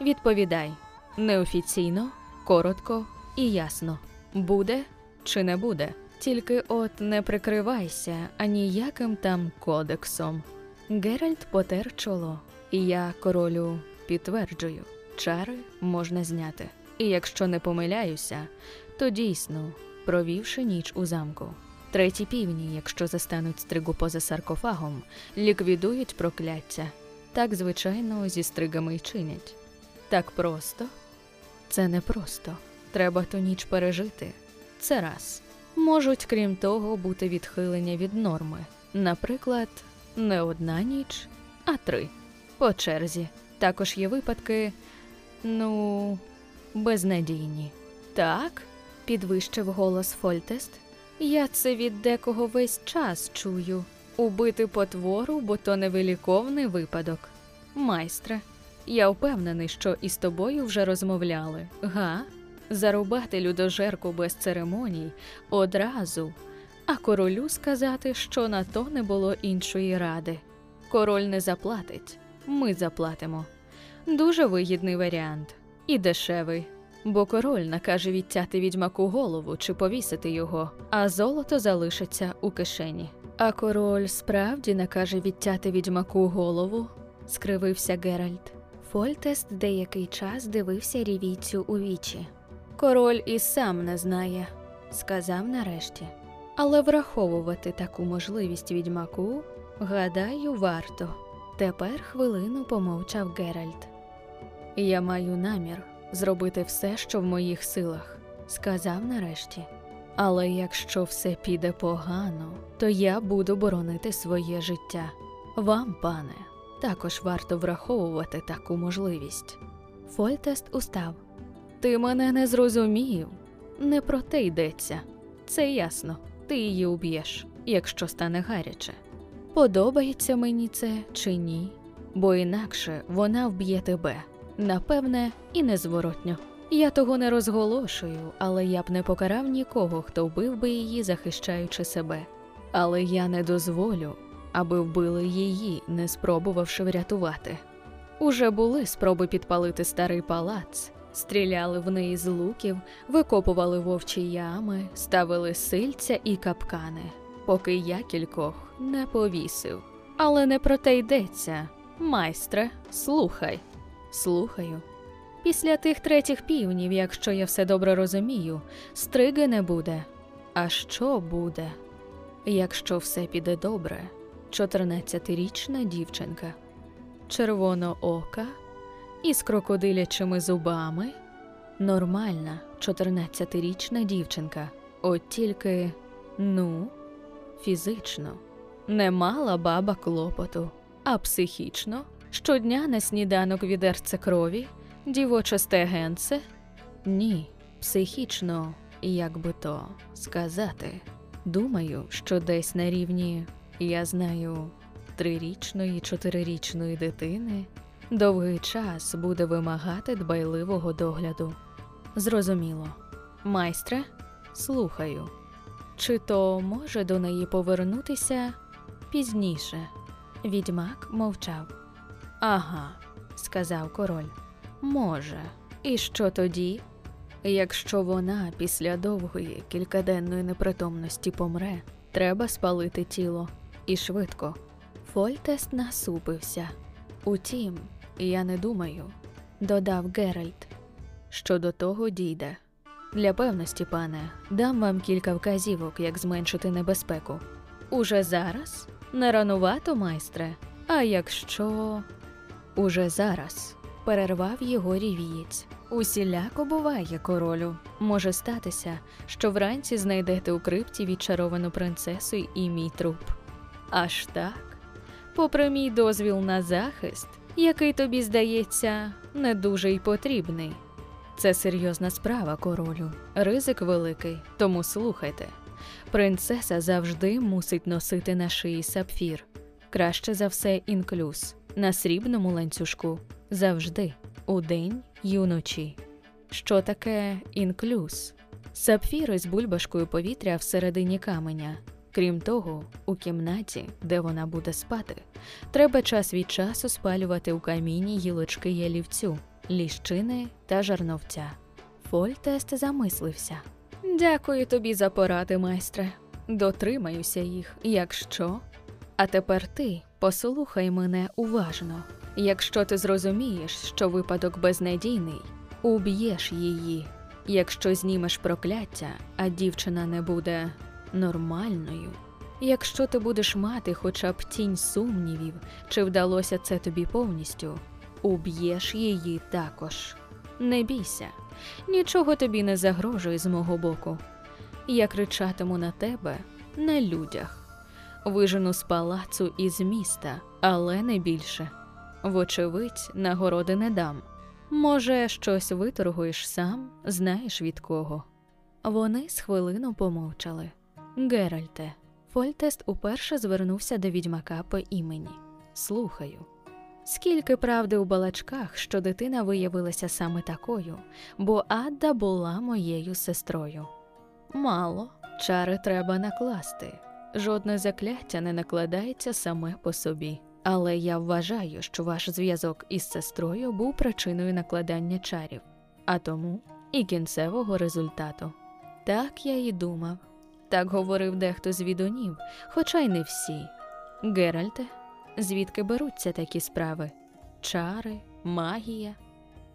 Відповідай неофіційно, коротко і ясно буде чи не буде. Тільки от не прикривайся аніяким там кодексом. Геральт потер чоло, і я королю підтверджую, чари можна зняти. І якщо не помиляюся, то дійсно, провівши ніч у замку. Треті півні, якщо застануть стригу поза саркофагом, ліквідують прокляття. Так, звичайно, зі стригами й чинять. Так просто? Це не просто. Треба ту ніч пережити. Це раз. Можуть, крім того, бути відхилення від норми. Наприклад, не одна ніч, а три. По черзі. Також є випадки, ну, безнадійні. Так, підвищив голос Фольтест. Я це від декого весь час чую. Убити потвору, бо то невиліковний випадок. Майстре, я впевнений, що із тобою вже розмовляли. Га? Зарубати людожерку без церемоній одразу, а королю сказати, що на то не було іншої ради. Король не заплатить, ми заплатимо. Дуже вигідний варіант і дешевий, бо король накаже відтяти відьмаку голову чи повісити його, а золото залишиться у кишені. А король справді накаже відтяти відьмаку голову, скривився Геральт. Фольтест деякий час дивився рівійцю у вічі. Король і сам не знає, сказав нарешті. Але враховувати таку можливість відьмаку, гадаю, варто. Тепер хвилину помовчав Геральт. Я маю намір зробити все, що в моїх силах, сказав нарешті. Але якщо все піде погано, то я буду боронити своє життя. Вам, пане, також варто враховувати таку можливість. Фольтест устав. Ти мене не зрозумів. Не про те йдеться. Це ясно. Ти її уб'єш, якщо стане гаряче. Подобається мені це чи ні? Бо інакше вона вб'є тебе. Напевне, і незворотньо. Я того не розголошую, але я б не покарав нікого, хто вбив би її, захищаючи себе. Але я не дозволю, аби вбили її, не спробувавши врятувати. Уже були спроби підпалити старий палац, стріляли в неї з луків, викопували вовчі ями, ставили сильця і капкани, поки я кількох не повісив. Але не про те йдеться. Майстре, слухай. Слухаю. Після тих третіх півнів, якщо я все добре розумію, стриги не буде. А що буде? Якщо все піде добре, 14-річна дівчинка, червоноока із крокодилячими зубами, нормальна 14-річна дівчинка, от тільки, ну, фізично, не мала баба клопоту, а психічно. Щодня на сніданок відерце крові, дівоче стегенце? Ні, психічно, як би то сказати. Думаю, що десь на рівні, я знаю, трирічної, чотирирічної дитини довгий час буде вимагати дбайливого догляду. Зрозуміло. Майстре, слухаю. Чи то може до неї повернутися пізніше? Відьмак мовчав. Ага, сказав король. Може. І що тоді? Якщо вона після довгої кількаденної непритомності помре, треба спалити тіло і швидко. Фольтест насупився. Утім, я не думаю, додав Геральт, що до того дійде. Для певності, пане, дам вам кілька вказівок, як зменшити небезпеку. Уже зараз? Не ранувато, майстре. А якщо. Уже зараз, перервав його рівієць. Усіляко буває, королю. Може статися, що вранці знайдете у крипті відчаровану принцесу і мій труп. Аж так. Попри мій дозвіл на захист, який тобі здається не дуже й потрібний. Це серйозна справа, королю. Ризик великий, тому слухайте. Принцеса завжди мусить носити на шиї сапфір. Краще за все інклюз на срібному ланцюжку. Завжди, удень й уночі. Що таке інклюз? Сапфір із бульбашкою повітря всередині каменя. Крім того, у кімнаті, де вона буде спати, треба час від часу спалювати у каміні гілочки ялівцю, ліщини та жарновця. Фольтест замислився. Дякую тобі за поради, майстре. Дотримаюся їх, якщо. А тепер ти послухай мене уважно. Якщо ти зрозумієш, що випадок безнадійний, уб'єш її. Якщо знімеш прокляття, а дівчина не буде нормальною. Якщо ти будеш мати хоча б тінь сумнівів, чи вдалося це тобі повністю, уб'єш її також. Не бійся, нічого тобі не загрожує з мого боку. Я кричатиму на тебе на людях. Вижену з палацу і з міста, але не більше. Вочевидь, нагороди не дам. Може, щось виторгуєш сам, знаєш від кого. Вони з хвилину помовчали. Геральте, Фольтест уперше звернувся до відьмака по імені. Слухаю. Скільки правди у балачках, що дитина виявилася саме такою, бо Адда була моєю сестрою. Мало, чари треба накласти. Жодне закляття не накладається саме по собі. Але я вважаю, що ваш зв'язок із сестрою був причиною накладання чарів, а тому і кінцевого результату. Так я і думав. Так говорив дехто з відунів, хоча й не всі. Геральте, звідки беруться такі справи? Чари, магія?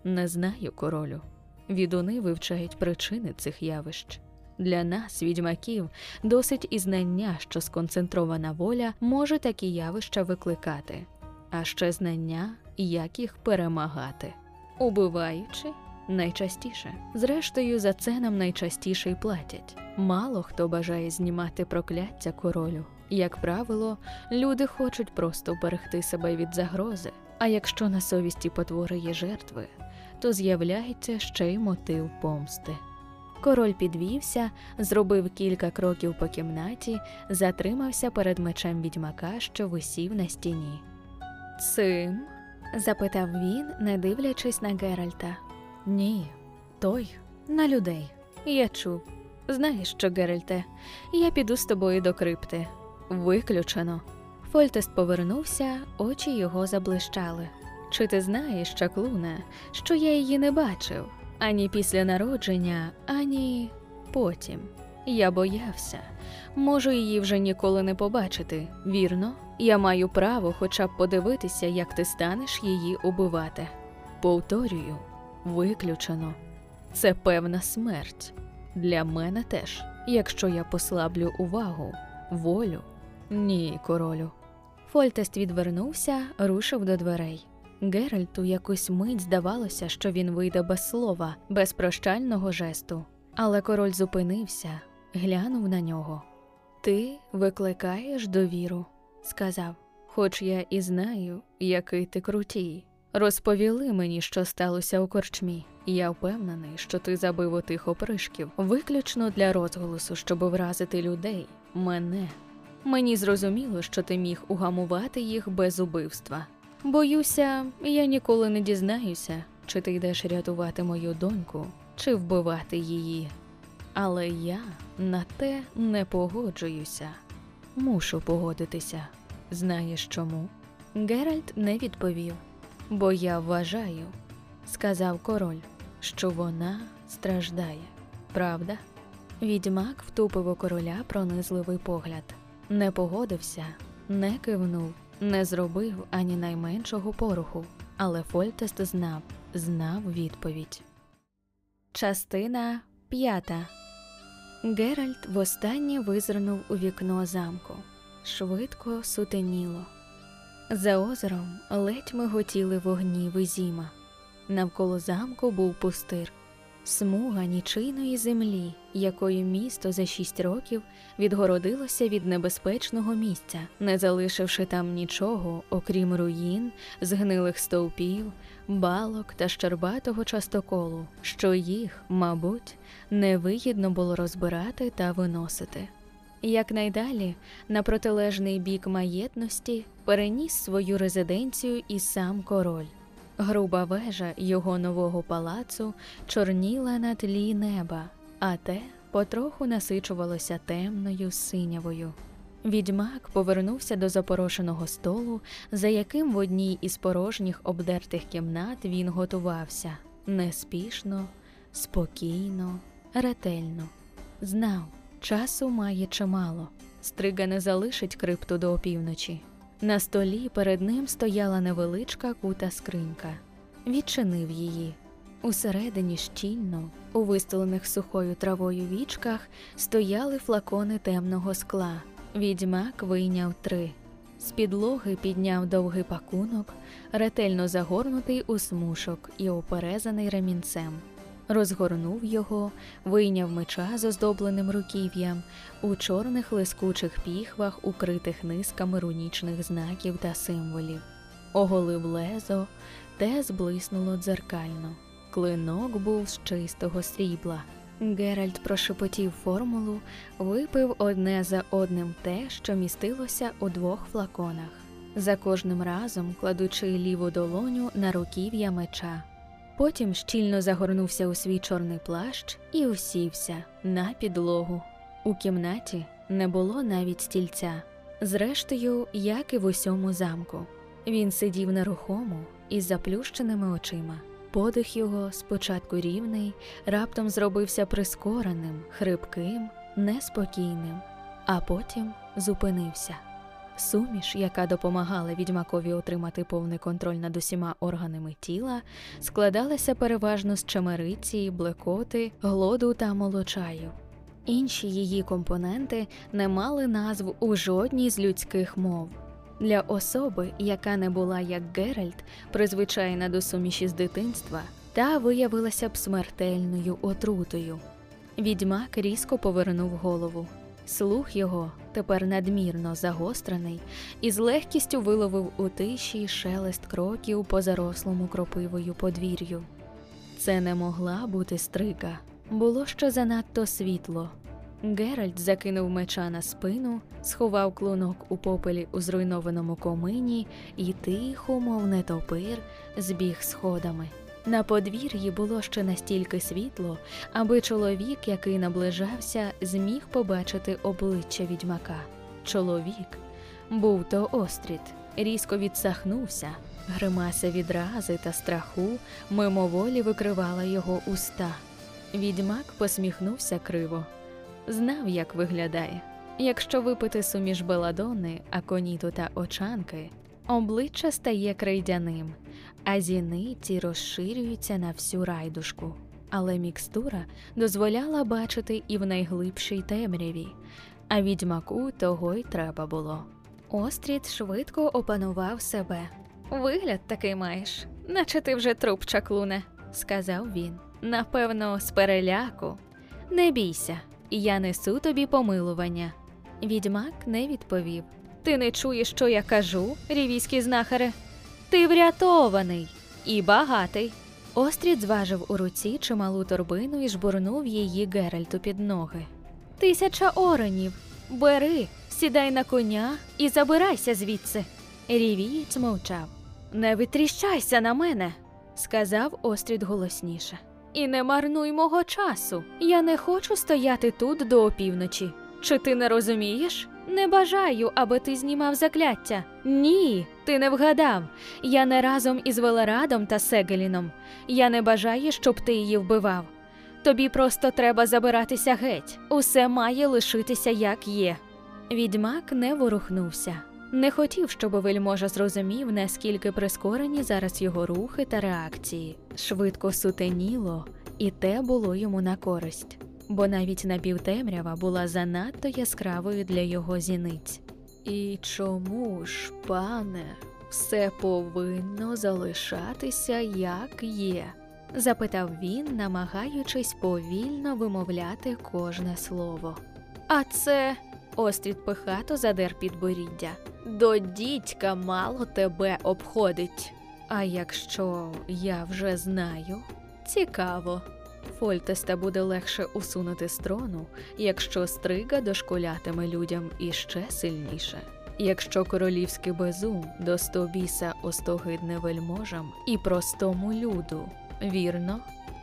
Не знаю, королю. Відуни вивчають причини цих явищ. Для нас, відьмаків, досить і знання, що сконцентрована воля може такі явища викликати, а ще знання, як їх перемагати, убиваючи найчастіше. Зрештою, за це нам найчастіше й платять. Мало хто бажає знімати прокляття королю. Як правило, люди хочуть просто берегти себе від загрози. А якщо на совісті потвори є жертви, то з'являється ще й мотив помсти. Король підвівся, зробив кілька кроків по кімнаті, затримався перед мечем відьмака, що висів на стіні. Цим? запитав він, не дивлячись на Геральта. Ні, той на людей. Я чув. Знаєш що, Геральте, я піду з тобою до крипти. Виключено. Фольтест повернувся, очі його заблищали. Чи ти знаєш, чаклуне, що я її не бачив ані після народження, ані потім. Я боявся. Можу її вже ніколи не побачити, вірно? Я маю право хоча б подивитися, як ти станеш її убивати. Повторюю, виключено. Це певна смерть. Для мене теж, якщо я послаблю увагу, волю. Ні, королю. Фольтест відвернувся, рушив до дверей. Геральту якусь мить здавалося, що він вийде без слова, без прощального жесту. Але король зупинився, глянув на нього. Ти викликаєш довіру, сказав, хоч я і знаю, який ти крутій. Розповіли мені, що сталося у корчмі. Я впевнений, що ти забив отих опришків виключно для розголосу, щоб вразити людей, мене. Мені зрозуміло, що ти міг угамувати їх без убивства. Боюся, я ніколи не дізнаюся, чи ти йдеш рятувати мою доньку, чи вбивати її. Але я на те не погоджуюся. Мушу погодитися. Знаєш чому? Геральт не відповів. Бо я вважаю, сказав король, що вона страждає. Правда? Відьмак втупив у короля пронизливий погляд. Не погодився, не кивнув, не зробив ані найменшого поруху, але Фольтест знав, знав відповідь. Частина п'ята. Геральт востаннє визирнув у вікно замку. Швидко сутеніло. За озером ледь миготіли вогні визіма. Навколо замку був пустир, смуга нічийної землі, якою місто за шість років відгородилося від небезпечного місця, не залишивши там нічого, окрім руїн, згнилих стовпів, балок та щербатого частоколу, що їх, мабуть, невигідно було розбирати та виносити. Якнайдалі, на протилежний бік маєтності, переніс свою резиденцію і сам король. Груба вежа його нового палацу чорніла на тлі неба, а те потроху насичувалося темною синявою. Відьмак повернувся до запорошеного столу, за яким в одній із порожніх обдертих кімнат він готувався неспішно, спокійно, ретельно. Знав, часу має чимало. Стрига не залишить крипту до опівночі. На столі перед ним стояла невеличка кута скринька. Відчинив її. Усередині щільно, у вистелених сухою травою вічках, стояли флакони темного скла. Відьмак вийняв три. З підлоги підняв довгий пакунок, ретельно загорнутий у смушок і оперезаний ремінцем. Розгорнув його, вийняв меча з оздобленим руків'ям у чорних лискучих піхвах, укритих низками рунічних знаків та символів, оголив лезо, те зблиснуло дзеркально. Клинок був з чистого срібла. Геральт прошепотів формулу, випив одне за одним те, що містилося у двох флаконах, за кожним разом кладучи ліву долоню на руків'я меча. Потім щільно загорнувся у свій чорний плащ і усівся на підлогу. У кімнаті не було навіть стільця. Зрештою, як і в усьому замку. Він сидів нерухомо із заплющеними очима. Подих його, спочатку рівний, раптом зробився прискореним, хрипким, неспокійним, а потім зупинився. Суміш, яка допомагала відьмакові отримати повний контроль над усіма органами тіла, складалася переважно з чемериці, блекоти, глоду та молочаю. Інші її компоненти не мали назв у жодній з людських мов. Для особи, яка не була як Геральт, призвичайна до суміші з дитинства, та виявилася б смертельною отрутою. Відьмак різко повернув голову. Слух його, тепер надмірно загострений, і з легкістю виловив у тиші шелест кроків по зарослому кропивою подвір'ю. Це не могла бути стрига, було ще занадто світло. Геральт закинув меча на спину, сховав клунок у попелі у зруйнованому комині і тихо, мов нетопир, збіг сходами. На подвір'ї було ще настільки світло, аби чоловік, який наближався, зміг побачити обличчя відьмака. чоловік. Був то острід, різко відсахнувся, гримаса відрази та страху мимоволі викривала його уста. Відьмак посміхнувся криво, знав, як виглядає. Якщо випити суміш беладони, аконіту та очанки, обличчя стає крейдяним, а зіниці розширюються на всю райдушку. Але мікстура дозволяла бачити і в найглибшій темряві, а відьмаку того й треба було. Острід швидко опанував себе. Вигляд такий маєш, наче ти вже труп чаклуне, сказав він. Напевно, з переляку. Не бійся, я несу тобі помилування. Відьмак не відповів. Ти не чуєш, що я кажу, рівійські знахари? Ти врятований і багатий. Острід зважив у руці чималу торбину і жбурнув її Геральту під ноги. Тисяча оренів. Бери, сідай на коня і забирайся звідси. Рівієць мовчав. Не витріщайся на мене, сказав Острід голосніше. І не марнуй мого часу. Я не хочу стояти тут до опівночі. Чи ти не розумієш? Не бажаю, аби ти знімав закляття. Ні, ти не вгадав. Я не разом із Велерадом та Сегеліном. Я не бажаю, щоб ти її вбивав. Тобі просто треба забиратися геть. Усе має лишитися як є. Відьмак не ворухнувся. Не хотів, щоб вельможа зрозумів, наскільки прискорені зараз його рухи та реакції. Швидко сутеніло, і те було йому на користь, бо навіть напівтемрява була занадто яскравою для його зіниць. І чому ж, пане, все повинно залишатися як є? запитав він, намагаючись повільно вимовляти кожне слово. А це Острід пихато задер підборіддя. До дідька мало тебе обходить. А якщо я вже знаю, цікаво. Фольтеста буде легше усунути з трону, якщо стрига дошкулятиме людям іще сильніше. Якщо королівський безум до стобіса остогидне вельможам і простому люду, вірно,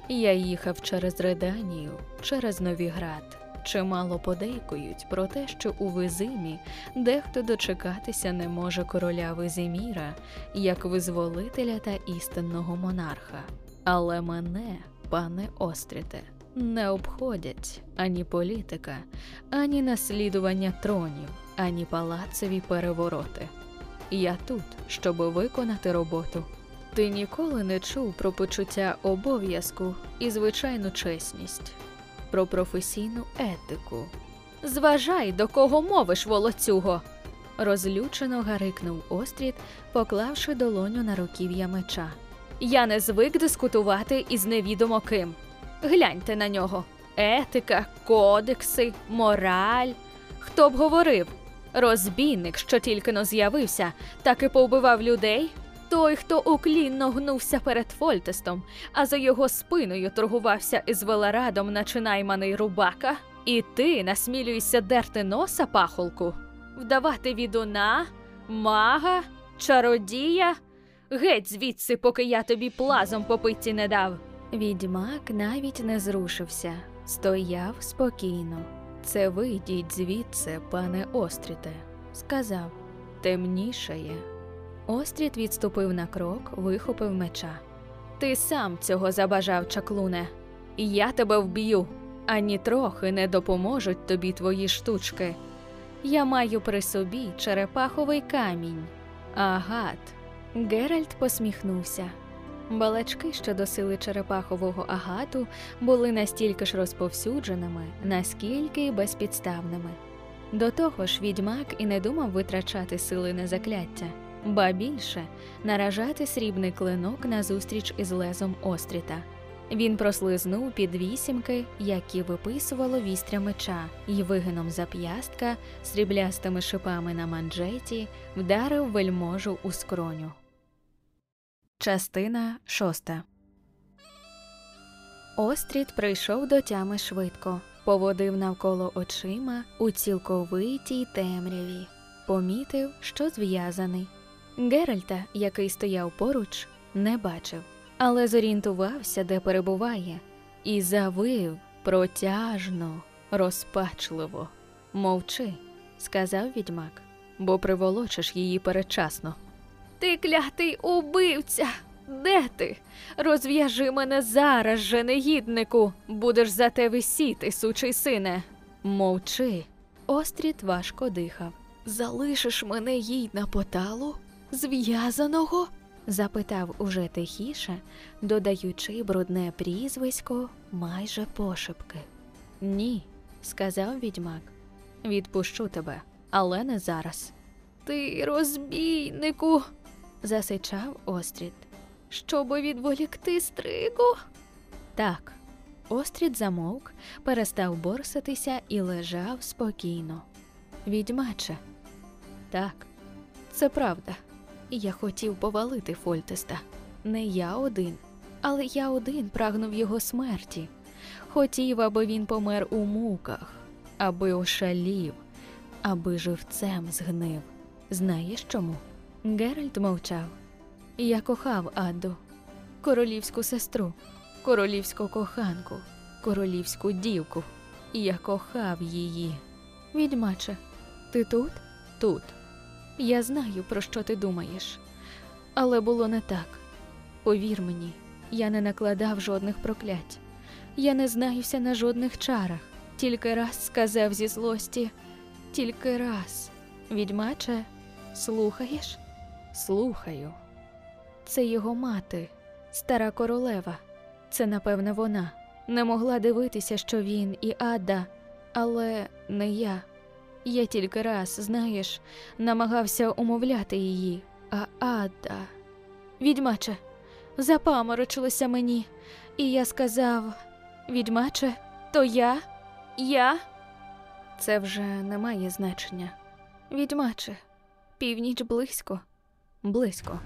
я їхав через Реданію, через Новіград. Чимало подейкують про те, що у Визимі дехто дочекатися не може короля Визиміра як визволителя та істинного монарха. Але мене, пане Остріте, не обходять ані політика, ані наслідування тронів, ані палацеві перевороти. Я тут, щоб виконати роботу. Ти ніколи не чув про почуття обов'язку і звичайну чесність про професійну етику. Зважай, до кого мовиш, волоцюго. розлючено гарикнув Острід, поклавши долоню на руків'я меча. Я не звик дискутувати із невідомо ким. Гляньте на нього. Етика, кодекси, мораль. Хто б говорив? Розбійник, що тільки но з'явився, так і повбивав людей. Той, хто уклінно гнувся перед Фольтестом, а за його спиною торгувався із Веларадом наче найманий рубака, і ти насмілюєшся дерти носа пахолку, вдавати відуна, мага, чародія. Геть звідси, поки я тобі плазом по питці не дав. Відьмак навіть не зрушився, стояв спокійно. Це вийдіть звідси, пане Остріте, сказав. Темнішає. Острід відступив на крок, вихопив меча. Ти сам цього забажав, чаклуне, я тебе вб'ю, ані трохи не допоможуть тобі твої штучки. Я маю при собі черепаховий камінь. Агат. Геральт посміхнувся. Балачки щодо сили черепахового агату були настільки ж розповсюдженими, наскільки й безпідставними. До того ж, відьмак і не думав витрачати сили на закляття ба більше наражати срібний клинок назустріч із лезом остріта. Він прослизнув під вісімки, які виписувало вістря меча, і вигином зап'ястка сріблястими шипами на манжеті вдарив вельможу у скроню. Частина шоста Острід прийшов до тями швидко, поводив навколо очима у цілковитій темряві, помітив, що зв'язаний. Геральта, який стояв поруч, не бачив, але зорієнтувався, де перебуває, і завив протяжно, розпачливо. Мовчи, сказав відьмак, бо приволочиш її передчасно. Ти клятий убивця. Де ти? Розв'яжи мене зараз же, негіднику. Будеш за те висіти, сучий сине. Мовчи. Остріт важко дихав. Залишиш мене їй на поталу? Зв'язаного? запитав уже тихіше, додаючи брудне прізвисько майже пошепки. Ні, сказав відьмак. Відпущу тебе, але не зараз. Ти розбійнику, засичав Острід. Щоби відволікти стригу? Так. Острід замовк, перестав борсатися і лежав спокійно. Відьмаче. Так, це правда. Я хотів повалити Фольтеста. Не я один, але я один прагнув його смерті. Хотів, аби він помер у муках, аби ошалів, аби живцем згнив. Знаєш чому? Геральт мовчав. Я кохав Адду, королівську сестру, королівську коханку, королівську дівку. Я кохав її. Відьмаче, ти тут? Тут. Я знаю, про що ти думаєш. Але було не так. Повір мені, я не накладав жодних проклять. Я не знаюся на жодних чарах. Тільки раз сказав зі злості, тільки раз. Відьмаче, слухаєш? Слухаю. Це його мати, стара королева. Це, напевне, вона. Не могла дивитися, що він і Ада, але не я. Я тільки раз, знаєш, намагався умовляти її, а Ада. Відьмаче, запаморочилося мені, і я сказав: Відьмаче, то я? Я? Це вже не має значення. Відьмаче, північ близько, близько.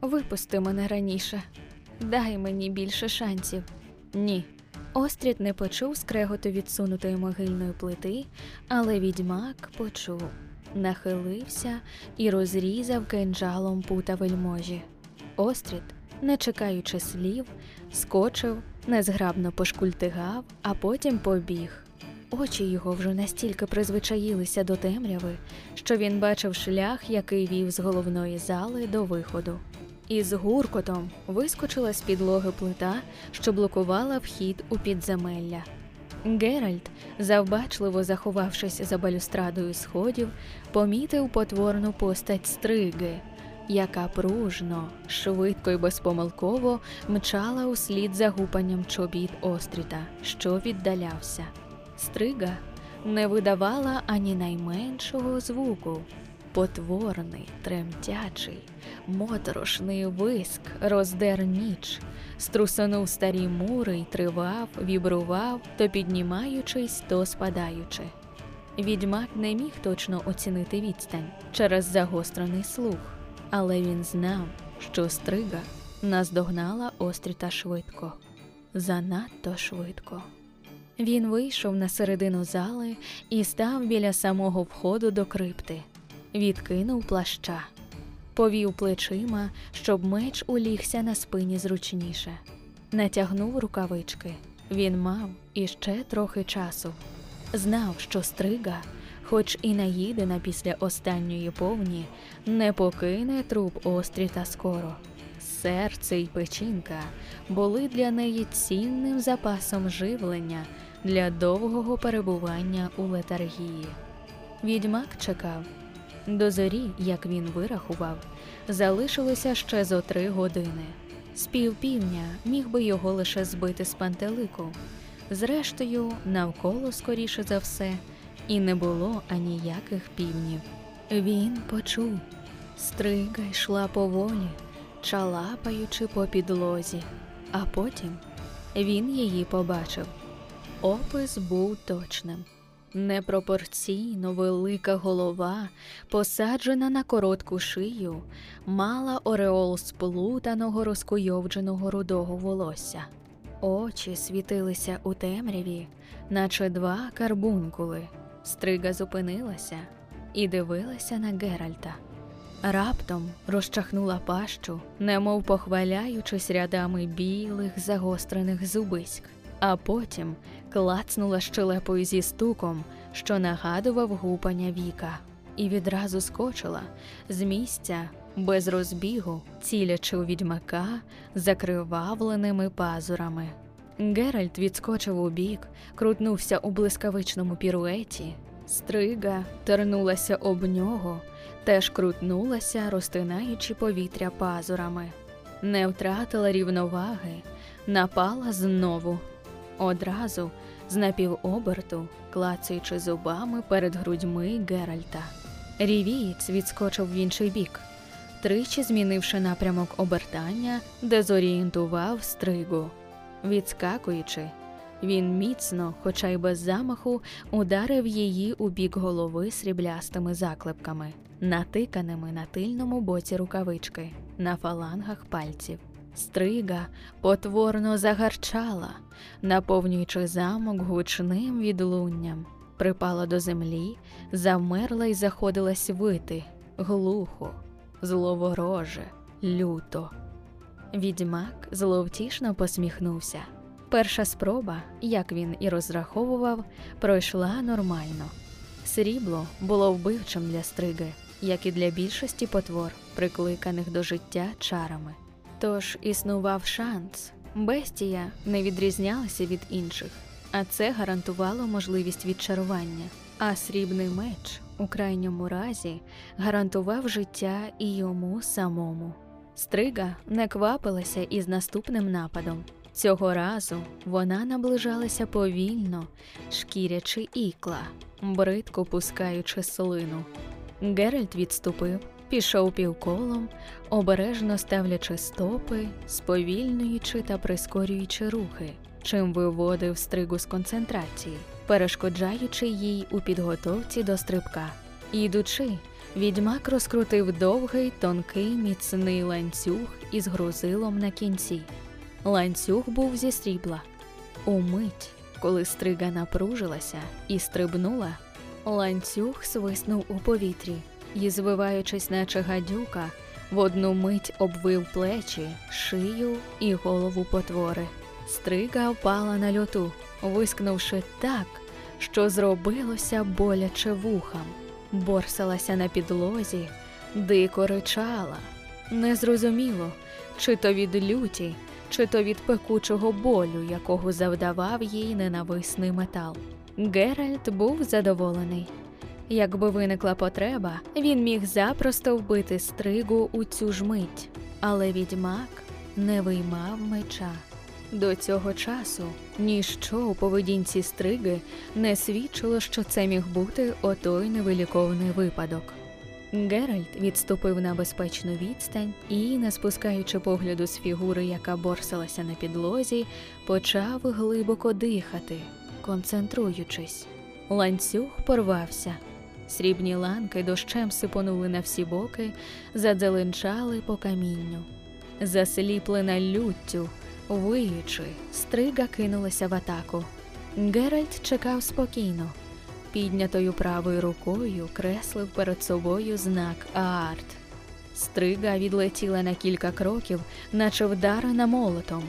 Випусти мене раніше. Дай мені більше шансів. Ні. Острід не почув скреготу відсунутої могильної плити, але відьмак почув, нахилився і розрізав кинджалом пута вельможі. Острід, не чекаючи слів, скочив, незграбно пошкультигав, а потім побіг. Очі його вже настільки призвичаїлися до темряви, що він бачив шлях, який вів з головної зали до виходу. І з гуркотом вискочила з підлоги плита, що блокувала вхід у підземелля. Геральт, завбачливо заховавшись за балюстрадою сходів, помітив потворну постать стриги, яка пружно, швидко й безпомилково мчала услід за гупанням чобіт остріта, що віддалявся. Стрига не видавала ані найменшого звуку. Потворний, тремтячий, моторошний виск роздер ніч, струсонув старі мури й тривав, вібрував, то піднімаючись, то спадаючи. Відьмак не міг точно оцінити відстань через загострений слух, але він знав, що стрига наздогнала остріта швидко, занадто швидко. Він вийшов на середину зали і став біля самого входу до крипти відкинув плаща, повів плечима, щоб меч улігся на спині зручніше, натягнув рукавички. Він мав іще трохи часу. Знав, що стрига, хоч і наїдена після останньої повні, не покине труп остріта скоро. Серце й печінка були для неї цінним запасом живлення для довгого перебування у летаргії. Відьмак чекав. До зорі, як він вирахував, залишилося ще зо три години. З півпівня міг би його лише збити з пантелику. Зрештою, навколо, скоріше за все, і не було аніяких півнів. Він почув, стрига йшла поволі, чалапаючи по підлозі, а потім він її побачив. Опис був точним. Непропорційно велика голова, посаджена на коротку шию, мала ореол сплутаного розкуйовдженого рудого волосся. Очі світилися у темряві, наче два карбункули. Стрига зупинилася і дивилася на Геральта. Раптом розчахнула пащу, немов похваляючись рядами білих загострених зубиськ а потім клацнула щелепою зі стуком, що нагадував гупання віка, і відразу скочила з місця без розбігу, цілячи у відьмака закривавленими пазурами. Геральт відскочив у бік, крутнувся у блискавичному піруеті. Стрига тернулася об нього, теж крутнулася, розтинаючи повітря пазурами. Не втратила рівноваги, напала знову. Одразу з напівоберту, клацаючи зубами перед грудьми Геральта. Рівієць відскочив в інший бік, тричі змінивши напрямок обертання, дезорієнтував стригу. Відскакуючи, він міцно, хоча й без замаху, ударив її у бік голови сріблястими заклепками, натиканими на тильному боці рукавички, на фалангах пальців. Стрига потворно загарчала, наповнюючи замок гучним відлунням, припала до землі, завмерла й заходилась вити глухо, зловороже, люто. Відьмак зловтішно посміхнувся. Перша спроба, як він і розраховував, пройшла нормально. Срібло було вбивчим для стриги, як і для більшості потвор, прикликаних до життя чарами. Тож існував шанс, бестія не відрізнялася від інших, а це гарантувало можливість відчарування. А срібний меч у крайньому разі гарантував життя і йому самому. Стрига не квапилася із наступним нападом. Цього разу вона наближалася повільно, шкірячи ікла, бридко пускаючи слину. Геральт відступив, пішов півколом, обережно ставлячи стопи, сповільнюючи та прискорюючи рухи, чим виводив стригу з концентрації, перешкоджаючи їй у підготовці до стрибка. Ідучи, відьмак розкрутив довгий, тонкий, міцний ланцюг із грузилом на кінці. Ланцюг був зі срібла. Умить, коли стрига напружилася і стрибнула, ланцюг свиснув у повітрі і, звиваючись, наче гадюка, в одну мить обвив плечі, шию і голову потвори. Стрига впала на льоту, вискнувши так, що зробилося боляче вухам, борсалася на підлозі, дико ричала. Незрозуміло, чи то від люті, чи то від пекучого болю, якого завдавав їй ненависний метал. Геральт був задоволений. Якби виникла потреба, він міг запросто вбити стригу у цю ж мить, але відьмак не виймав меча. До цього часу ніщо у поведінці стриги не свідчило, що це міг бути отой невиліковний випадок. Геральт відступив на безпечну відстань і, не спускаючи погляду з фігури, яка борсалася на підлозі, почав глибоко дихати, концентруючись. Ланцюг порвався. Срібні ланки дощем сипонули на всі боки, задзеленчали по камінню. Засліплена люттю, виючи, стрига кинулася в атаку. Геральт чекав спокійно. Піднятою правою рукою креслив перед собою знак Аарт. Стрига відлетіла на кілька кроків, наче вдарена молотом,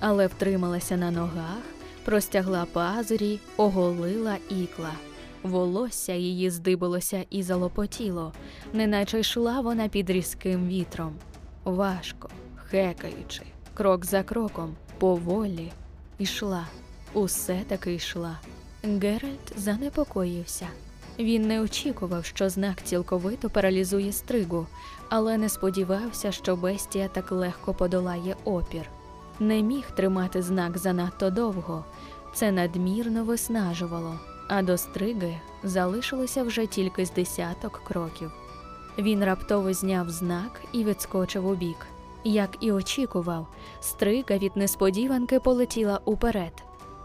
але втрималася на ногах, простягла пазурі, оголила ікла. Волосся її здибилося і залопотіло, неначе йшла вона під різким вітром. Важко, хекаючи, крок за кроком, поволі, йшла, усе таки йшла. Геральт занепокоївся. Він не очікував, що знак цілковито паралізує стригу, але не сподівався, що бестія так легко подолає опір. Не міг тримати знак занадто довго, це надмірно виснажувало, а до стриги залишилося вже тільки з десяток кроків. Він раптово зняв знак і відскочив у бік. Як і очікував, стрига від несподіванки полетіла уперед,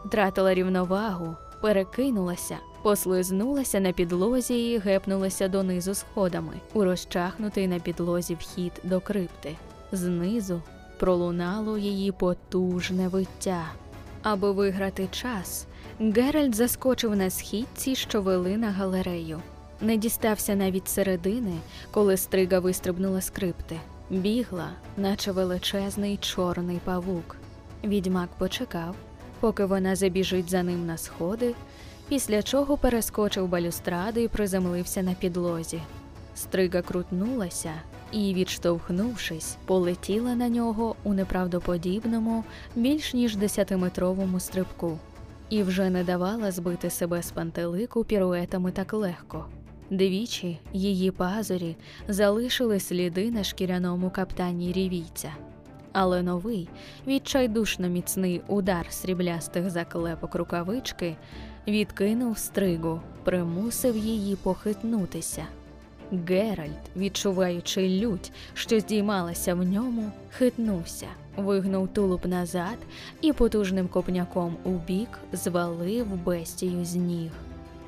втратила рівновагу, перекинулася, послизнулася на підлозі і гепнулася донизу сходами у розчахнутий на підлозі вхід до крипти. Знизу пролунало її потужне виття. Аби виграти час, Геральт заскочив на східці, що вели на галерею. Не дістався навіть середини, коли стрига вистрибнула з крипти. Бігла, наче величезний чорний павук. Відьмак почекав, поки вона забіжить за ним на сходи, після чого перескочив балюстради і приземлився на підлозі. Стрига крутнулася і, відштовхнувшись, полетіла на нього у неправдоподібному, більш ніж десятиметровому стрибку, і вже не давала збити себе з пантелику піруетами так легко. Двічі її пазурі залишили сліди на шкіряному каптані рівійця. Але новий, відчайдушно міцний удар сріблястих заклепок рукавички відкинув стригу, примусив її похитнутися. Геральт, відчуваючи лють, що здіймалася в ньому, хитнувся, вигнув тулуб назад і потужним копняком у бік звалив бестію з ніг.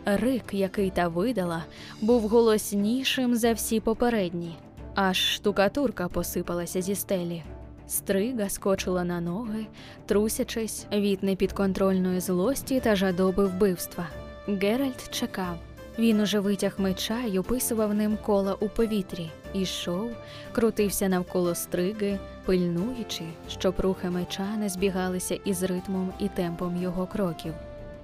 Рик, який та видала, був голоснішим за всі попередні, аж штукатурка посипалася зі стелі. Стрига скочила на ноги, трусячись від непідконтрольної злості та жадоби вбивства. Геральт чекав. Він уже витяг меча й описував ним кола у повітрі, ішов, крутився навколо стриги, пильнуючи, щоб рухи меча не збігалися із ритмом і темпом його кроків.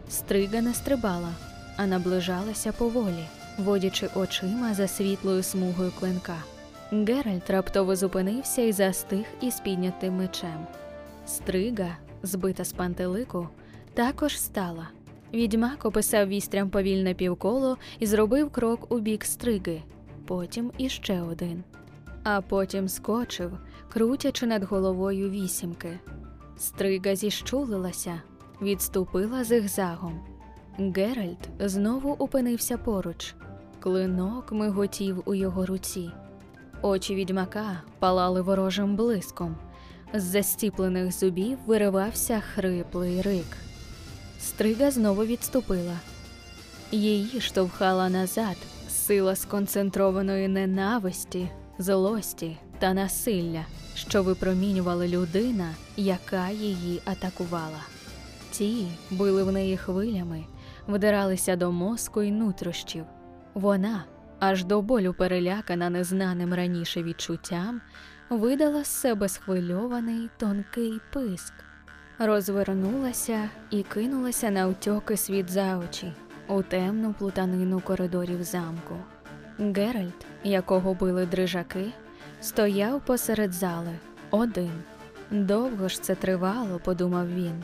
Стрига не стрибала, а наближалася поволі, водячи очима за світлою смугою клинка. Геральт раптово зупинився і застиг із піднятим мечем. Стрига, збита з пантелику, також стала. Відьмак описав вістрям повільне півколо і зробив крок у бік стриги, потім іще один. А потім скочив, крутячи над головою вісімки. Стрига зіщулилася, відступила зигзагом. Геральт знову опинився поруч. Клинок миготів у його руці. Очі відьмака палали ворожим блиском. З застіплених зубів виривався хриплий рик. Стрига знову відступила. Її штовхала назад сила сконцентрованої ненависті, злості та насилля, що випромінювала людина, яка її атакувала. Ті били в неї хвилями, вдиралися до мозку й нутрощів. Вона, аж до болю перелякана незнаним раніше відчуттям, видала з себе схвильований тонкий писк, розвернулася і кинулася на утьоки світ за очі у темну плутанину коридорів замку. Геральт, якого били дрижаки, стояв посеред зали один. Довго ж це тривало, подумав він,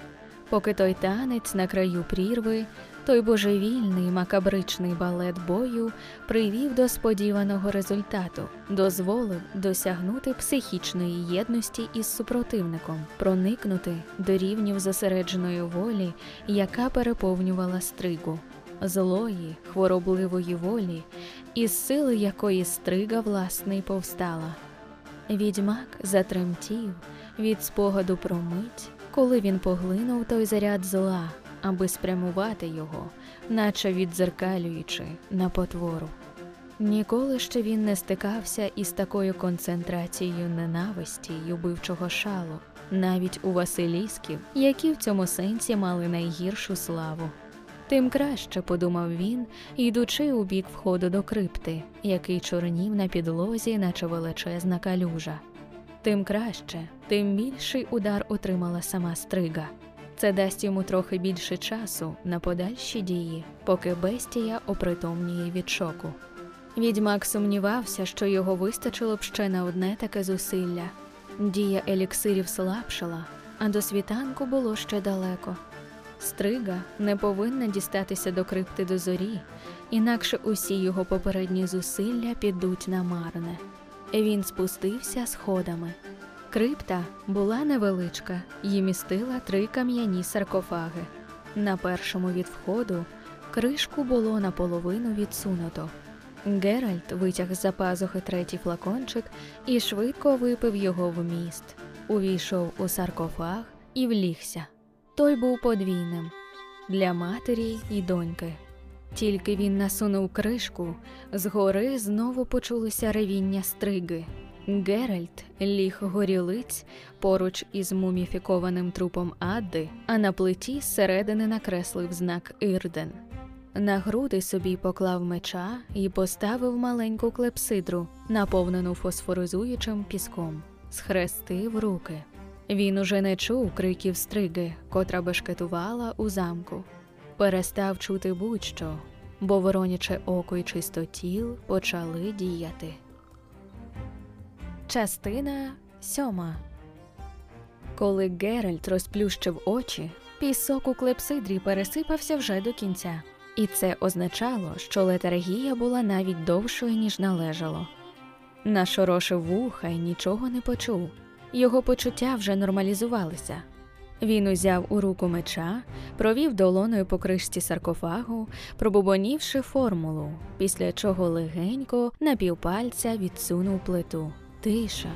поки той танець на краю прірви той божевільний макабричний балет бою привів до сподіваного результату, дозволив досягнути психічної єдності із супротивником, проникнути до рівнів зосередженої волі, яка переповнювала стригу, злої, хворобливої волі, із сили якої стрига власне й повстала. Відьмак затремтів від спогаду про мить, коли він поглинув той заряд зла аби спрямувати його, наче віддзеркалюючи на потвору. Ніколи ще він не стикався із такою концентрацією ненависті й убивчого шалу, навіть у Василісків, які в цьому сенсі мали найгіршу славу. Тим краще, подумав він, йдучи у бік входу до крипти, який чорнів на підлозі, наче величезна калюжа. Тим краще, тим більший удар отримала сама стрига. Це дасть йому трохи більше часу на подальші дії, поки бестія опритомніє від шоку. Відьмак сумнівався, що його вистачило б ще на одне таке зусилля. Дія еліксирів слабшала, а до світанку було ще далеко. Стрига не повинна дістатися до крипти до зорі, інакше усі його попередні зусилля підуть на марне. Він спустився сходами. Крипта була невеличка і містила три кам'яні саркофаги. На першому від входу кришку було наполовину відсунуто. Геральт витяг з за пазухи третій флакончик і швидко випив його в міст, увійшов у саркофаг і влігся. Той був подвійним для матері і доньки. Тільки він насунув кришку, згори знову почулися ревіння стриги. Геральт ліг горілиць поруч із муміфікованим трупом Адди, а на плиті зсередини накреслив знак Ірден. На груди собі поклав меча і поставив маленьку клепсидру, наповнену фосфоризуючим піском, схрестив руки. Він уже не чув криків стриги, котра бешкетувала у замку. перестав чути будь-що, бо вороняче око і чистотіл почали діяти. Частина сьома. Коли Геральт розплющив очі, пісок у клепсидрі пересипався вже до кінця, і це означало, що летаргія була навіть довшою, ніж належало. Нашорошив вуха і нічого не почув. Його почуття вже нормалізувалися. Він узяв у руку меча, провів долоною по кришці саркофагу, пробубонівши формулу, після чого легенько на півпальця відсунув плиту. Тиша.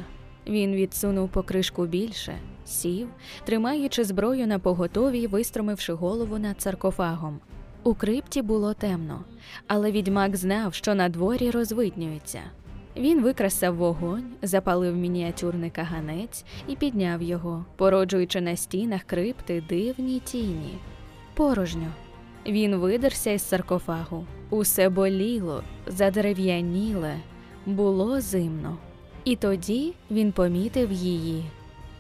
Він відсунув покришку більше, сів, тримаючи зброю на поготові вистромивши голову над саркофагом. У крипті було темно, але відьмак знав, що на дворі розвиднюється. Він викрасав вогонь, запалив мініатюрний каганець і підняв його, породжуючи на стінах крипти дивні тіні. Порожньо. Він видерся із саркофагу. Усе боліло, задерев'яніле, було зимно. І тоді він помітив її.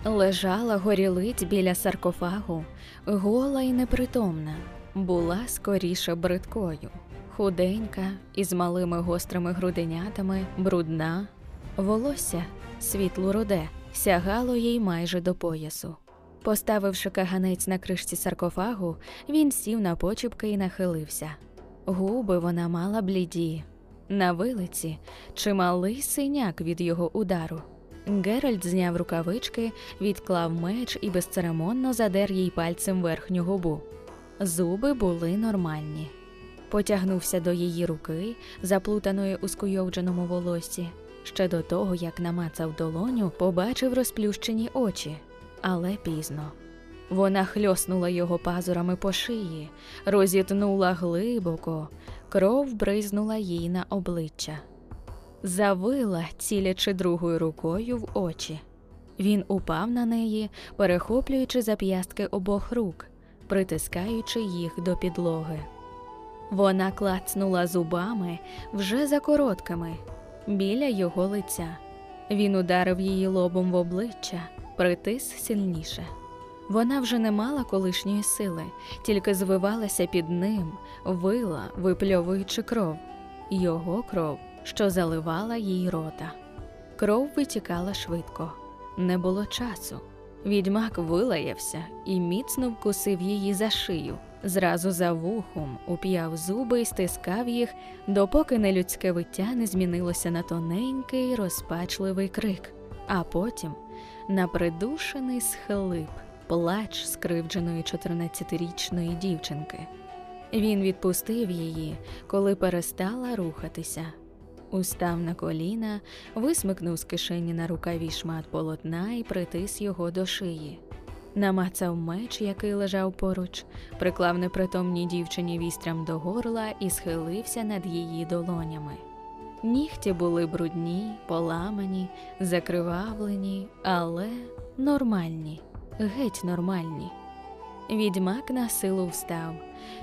Лежала горілиць біля саркофагу, гола і непритомна, була скоріше бридкою, худенька, із малими гострими груденятами, брудна, волосся світло руде, сягало їй майже до поясу. Поставивши каганець на кришці саркофагу, він сів на почіпки і нахилився. Губи вона мала бліді, на вилиці чималий синяк від його удару. Геральт зняв рукавички, відклав меч і безцеремонно задер їй пальцем верхню губу. Зуби були нормальні. Потягнувся до її руки, заплутаної у скуйовдженому волоссі. Ще до того, як намацав долоню, побачив розплющені очі, але пізно. Вона хльоснула його пазурами по шиї, розітнула глибоко, кров бризнула їй на обличчя. Завила, цілячи другою рукою в очі. Він упав на неї, перехоплюючи зап'ястки обох рук, притискаючи їх до підлоги. Вона клацнула зубами вже за короткими, біля його лиця. Він ударив її лобом в обличчя, притис сильніше. Вона вже не мала колишньої сили, тільки звивалася під ним, вила, випльовуючи кров, його кров, що заливала їй рота. Кров витікала швидко, не було часу. Відьмак вилаявся і міцно вкусив її за шию, зразу за вухом уп'яв зуби і стискав їх, допоки нелюдське виття не змінилося на тоненький розпачливий крик, а потім на придушений схлип плач скривдженої 14-річної дівчинки. Він відпустив її, коли перестала рухатися. Устав на коліна, висмикнув з кишені на рукаві шмат полотна і притис його до шиї. Намацав меч, який лежав поруч, приклав непритомній дівчині вістрям до горла і схилився над її долонями. Нігті були брудні, поламані, закривавлені, але нормальні геть нормальні. Відьмак на силу встав.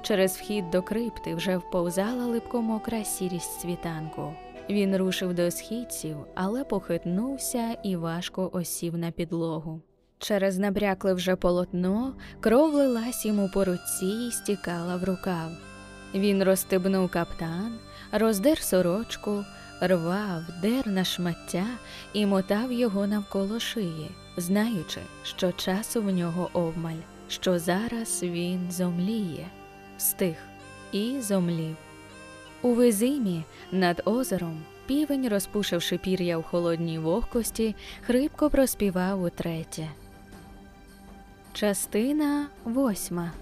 Через вхід до крипти вже вповзала липкомокра сірість світанку. Він рушив до східців, але похитнувся і важко осів на підлогу. Через набрякле вже полотно кров лилась йому по руці і стікала в рукав. Він розстебнув каптан, роздер сорочку, рвав, дер на шмаття і мотав його навколо шиї знаючи, що часу в нього обмаль, що зараз він зомліє, стих і зомлів. У визимі над озером півень, розпушивши пір'я в холодній вогкості, хрипко проспівав утретє. Частина восьма.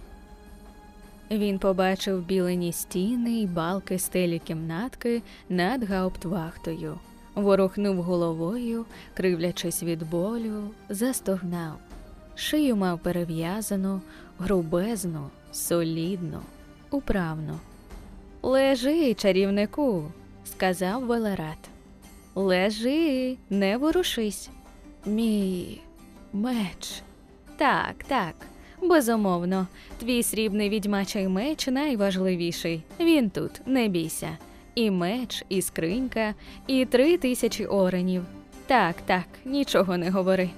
Він побачив білені стіни й балки стелі кімнатки над гауптвахтою ворухнув головою, кривлячись від болю, застогнав. Шию мав перев'язану, грубезну, солідну, управну. Лежи, чарівнику, сказав Велерат. Лежи, не ворушись. Мій меч. Так, так, безумовно, твій срібний відьмачий меч найважливіший. Він тут, не бійся і меч, і скринька, і три тисячі оренів. Так, так, нічого не говори.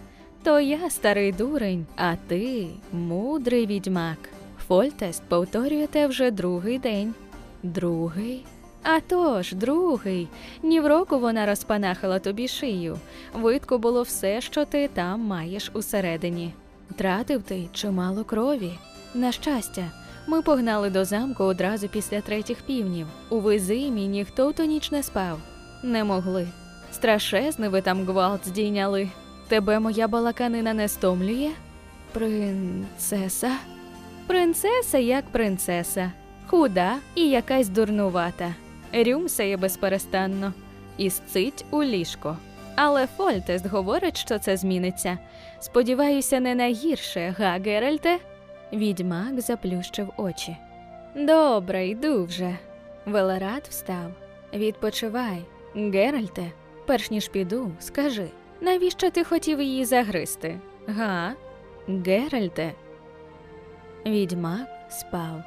То я старий дурень, а ти мудрий відьмак. Фольтест повторюєте вже другий день. Другий? А тож, другий. Ні в року вона розпанахала тобі шию. Видко було все, що ти там маєш усередині. Тратив ти чимало крові. На щастя, ми погнали до замку одразу після третіх півнів. У визимі ніхто ту ніч не спав. Не могли. Страшезний ви там гвалт здійняли. Тебе моя балаканина не стомлює? Принцеса? Принцеса як принцеса, худа і якась дурнувата. Рюмсає безперестанно і сцить у ліжко. Але Фольтест говорить, що це зміниться. Сподіваюся, не найгірше, га, Геральте? Відьмак заплющив очі. Добре, йду вже. Велерат встав. Відпочивай. Геральте, перш ніж піду, скажи, навіщо ти хотів її загризти? Га? Геральте? Відьмак спав.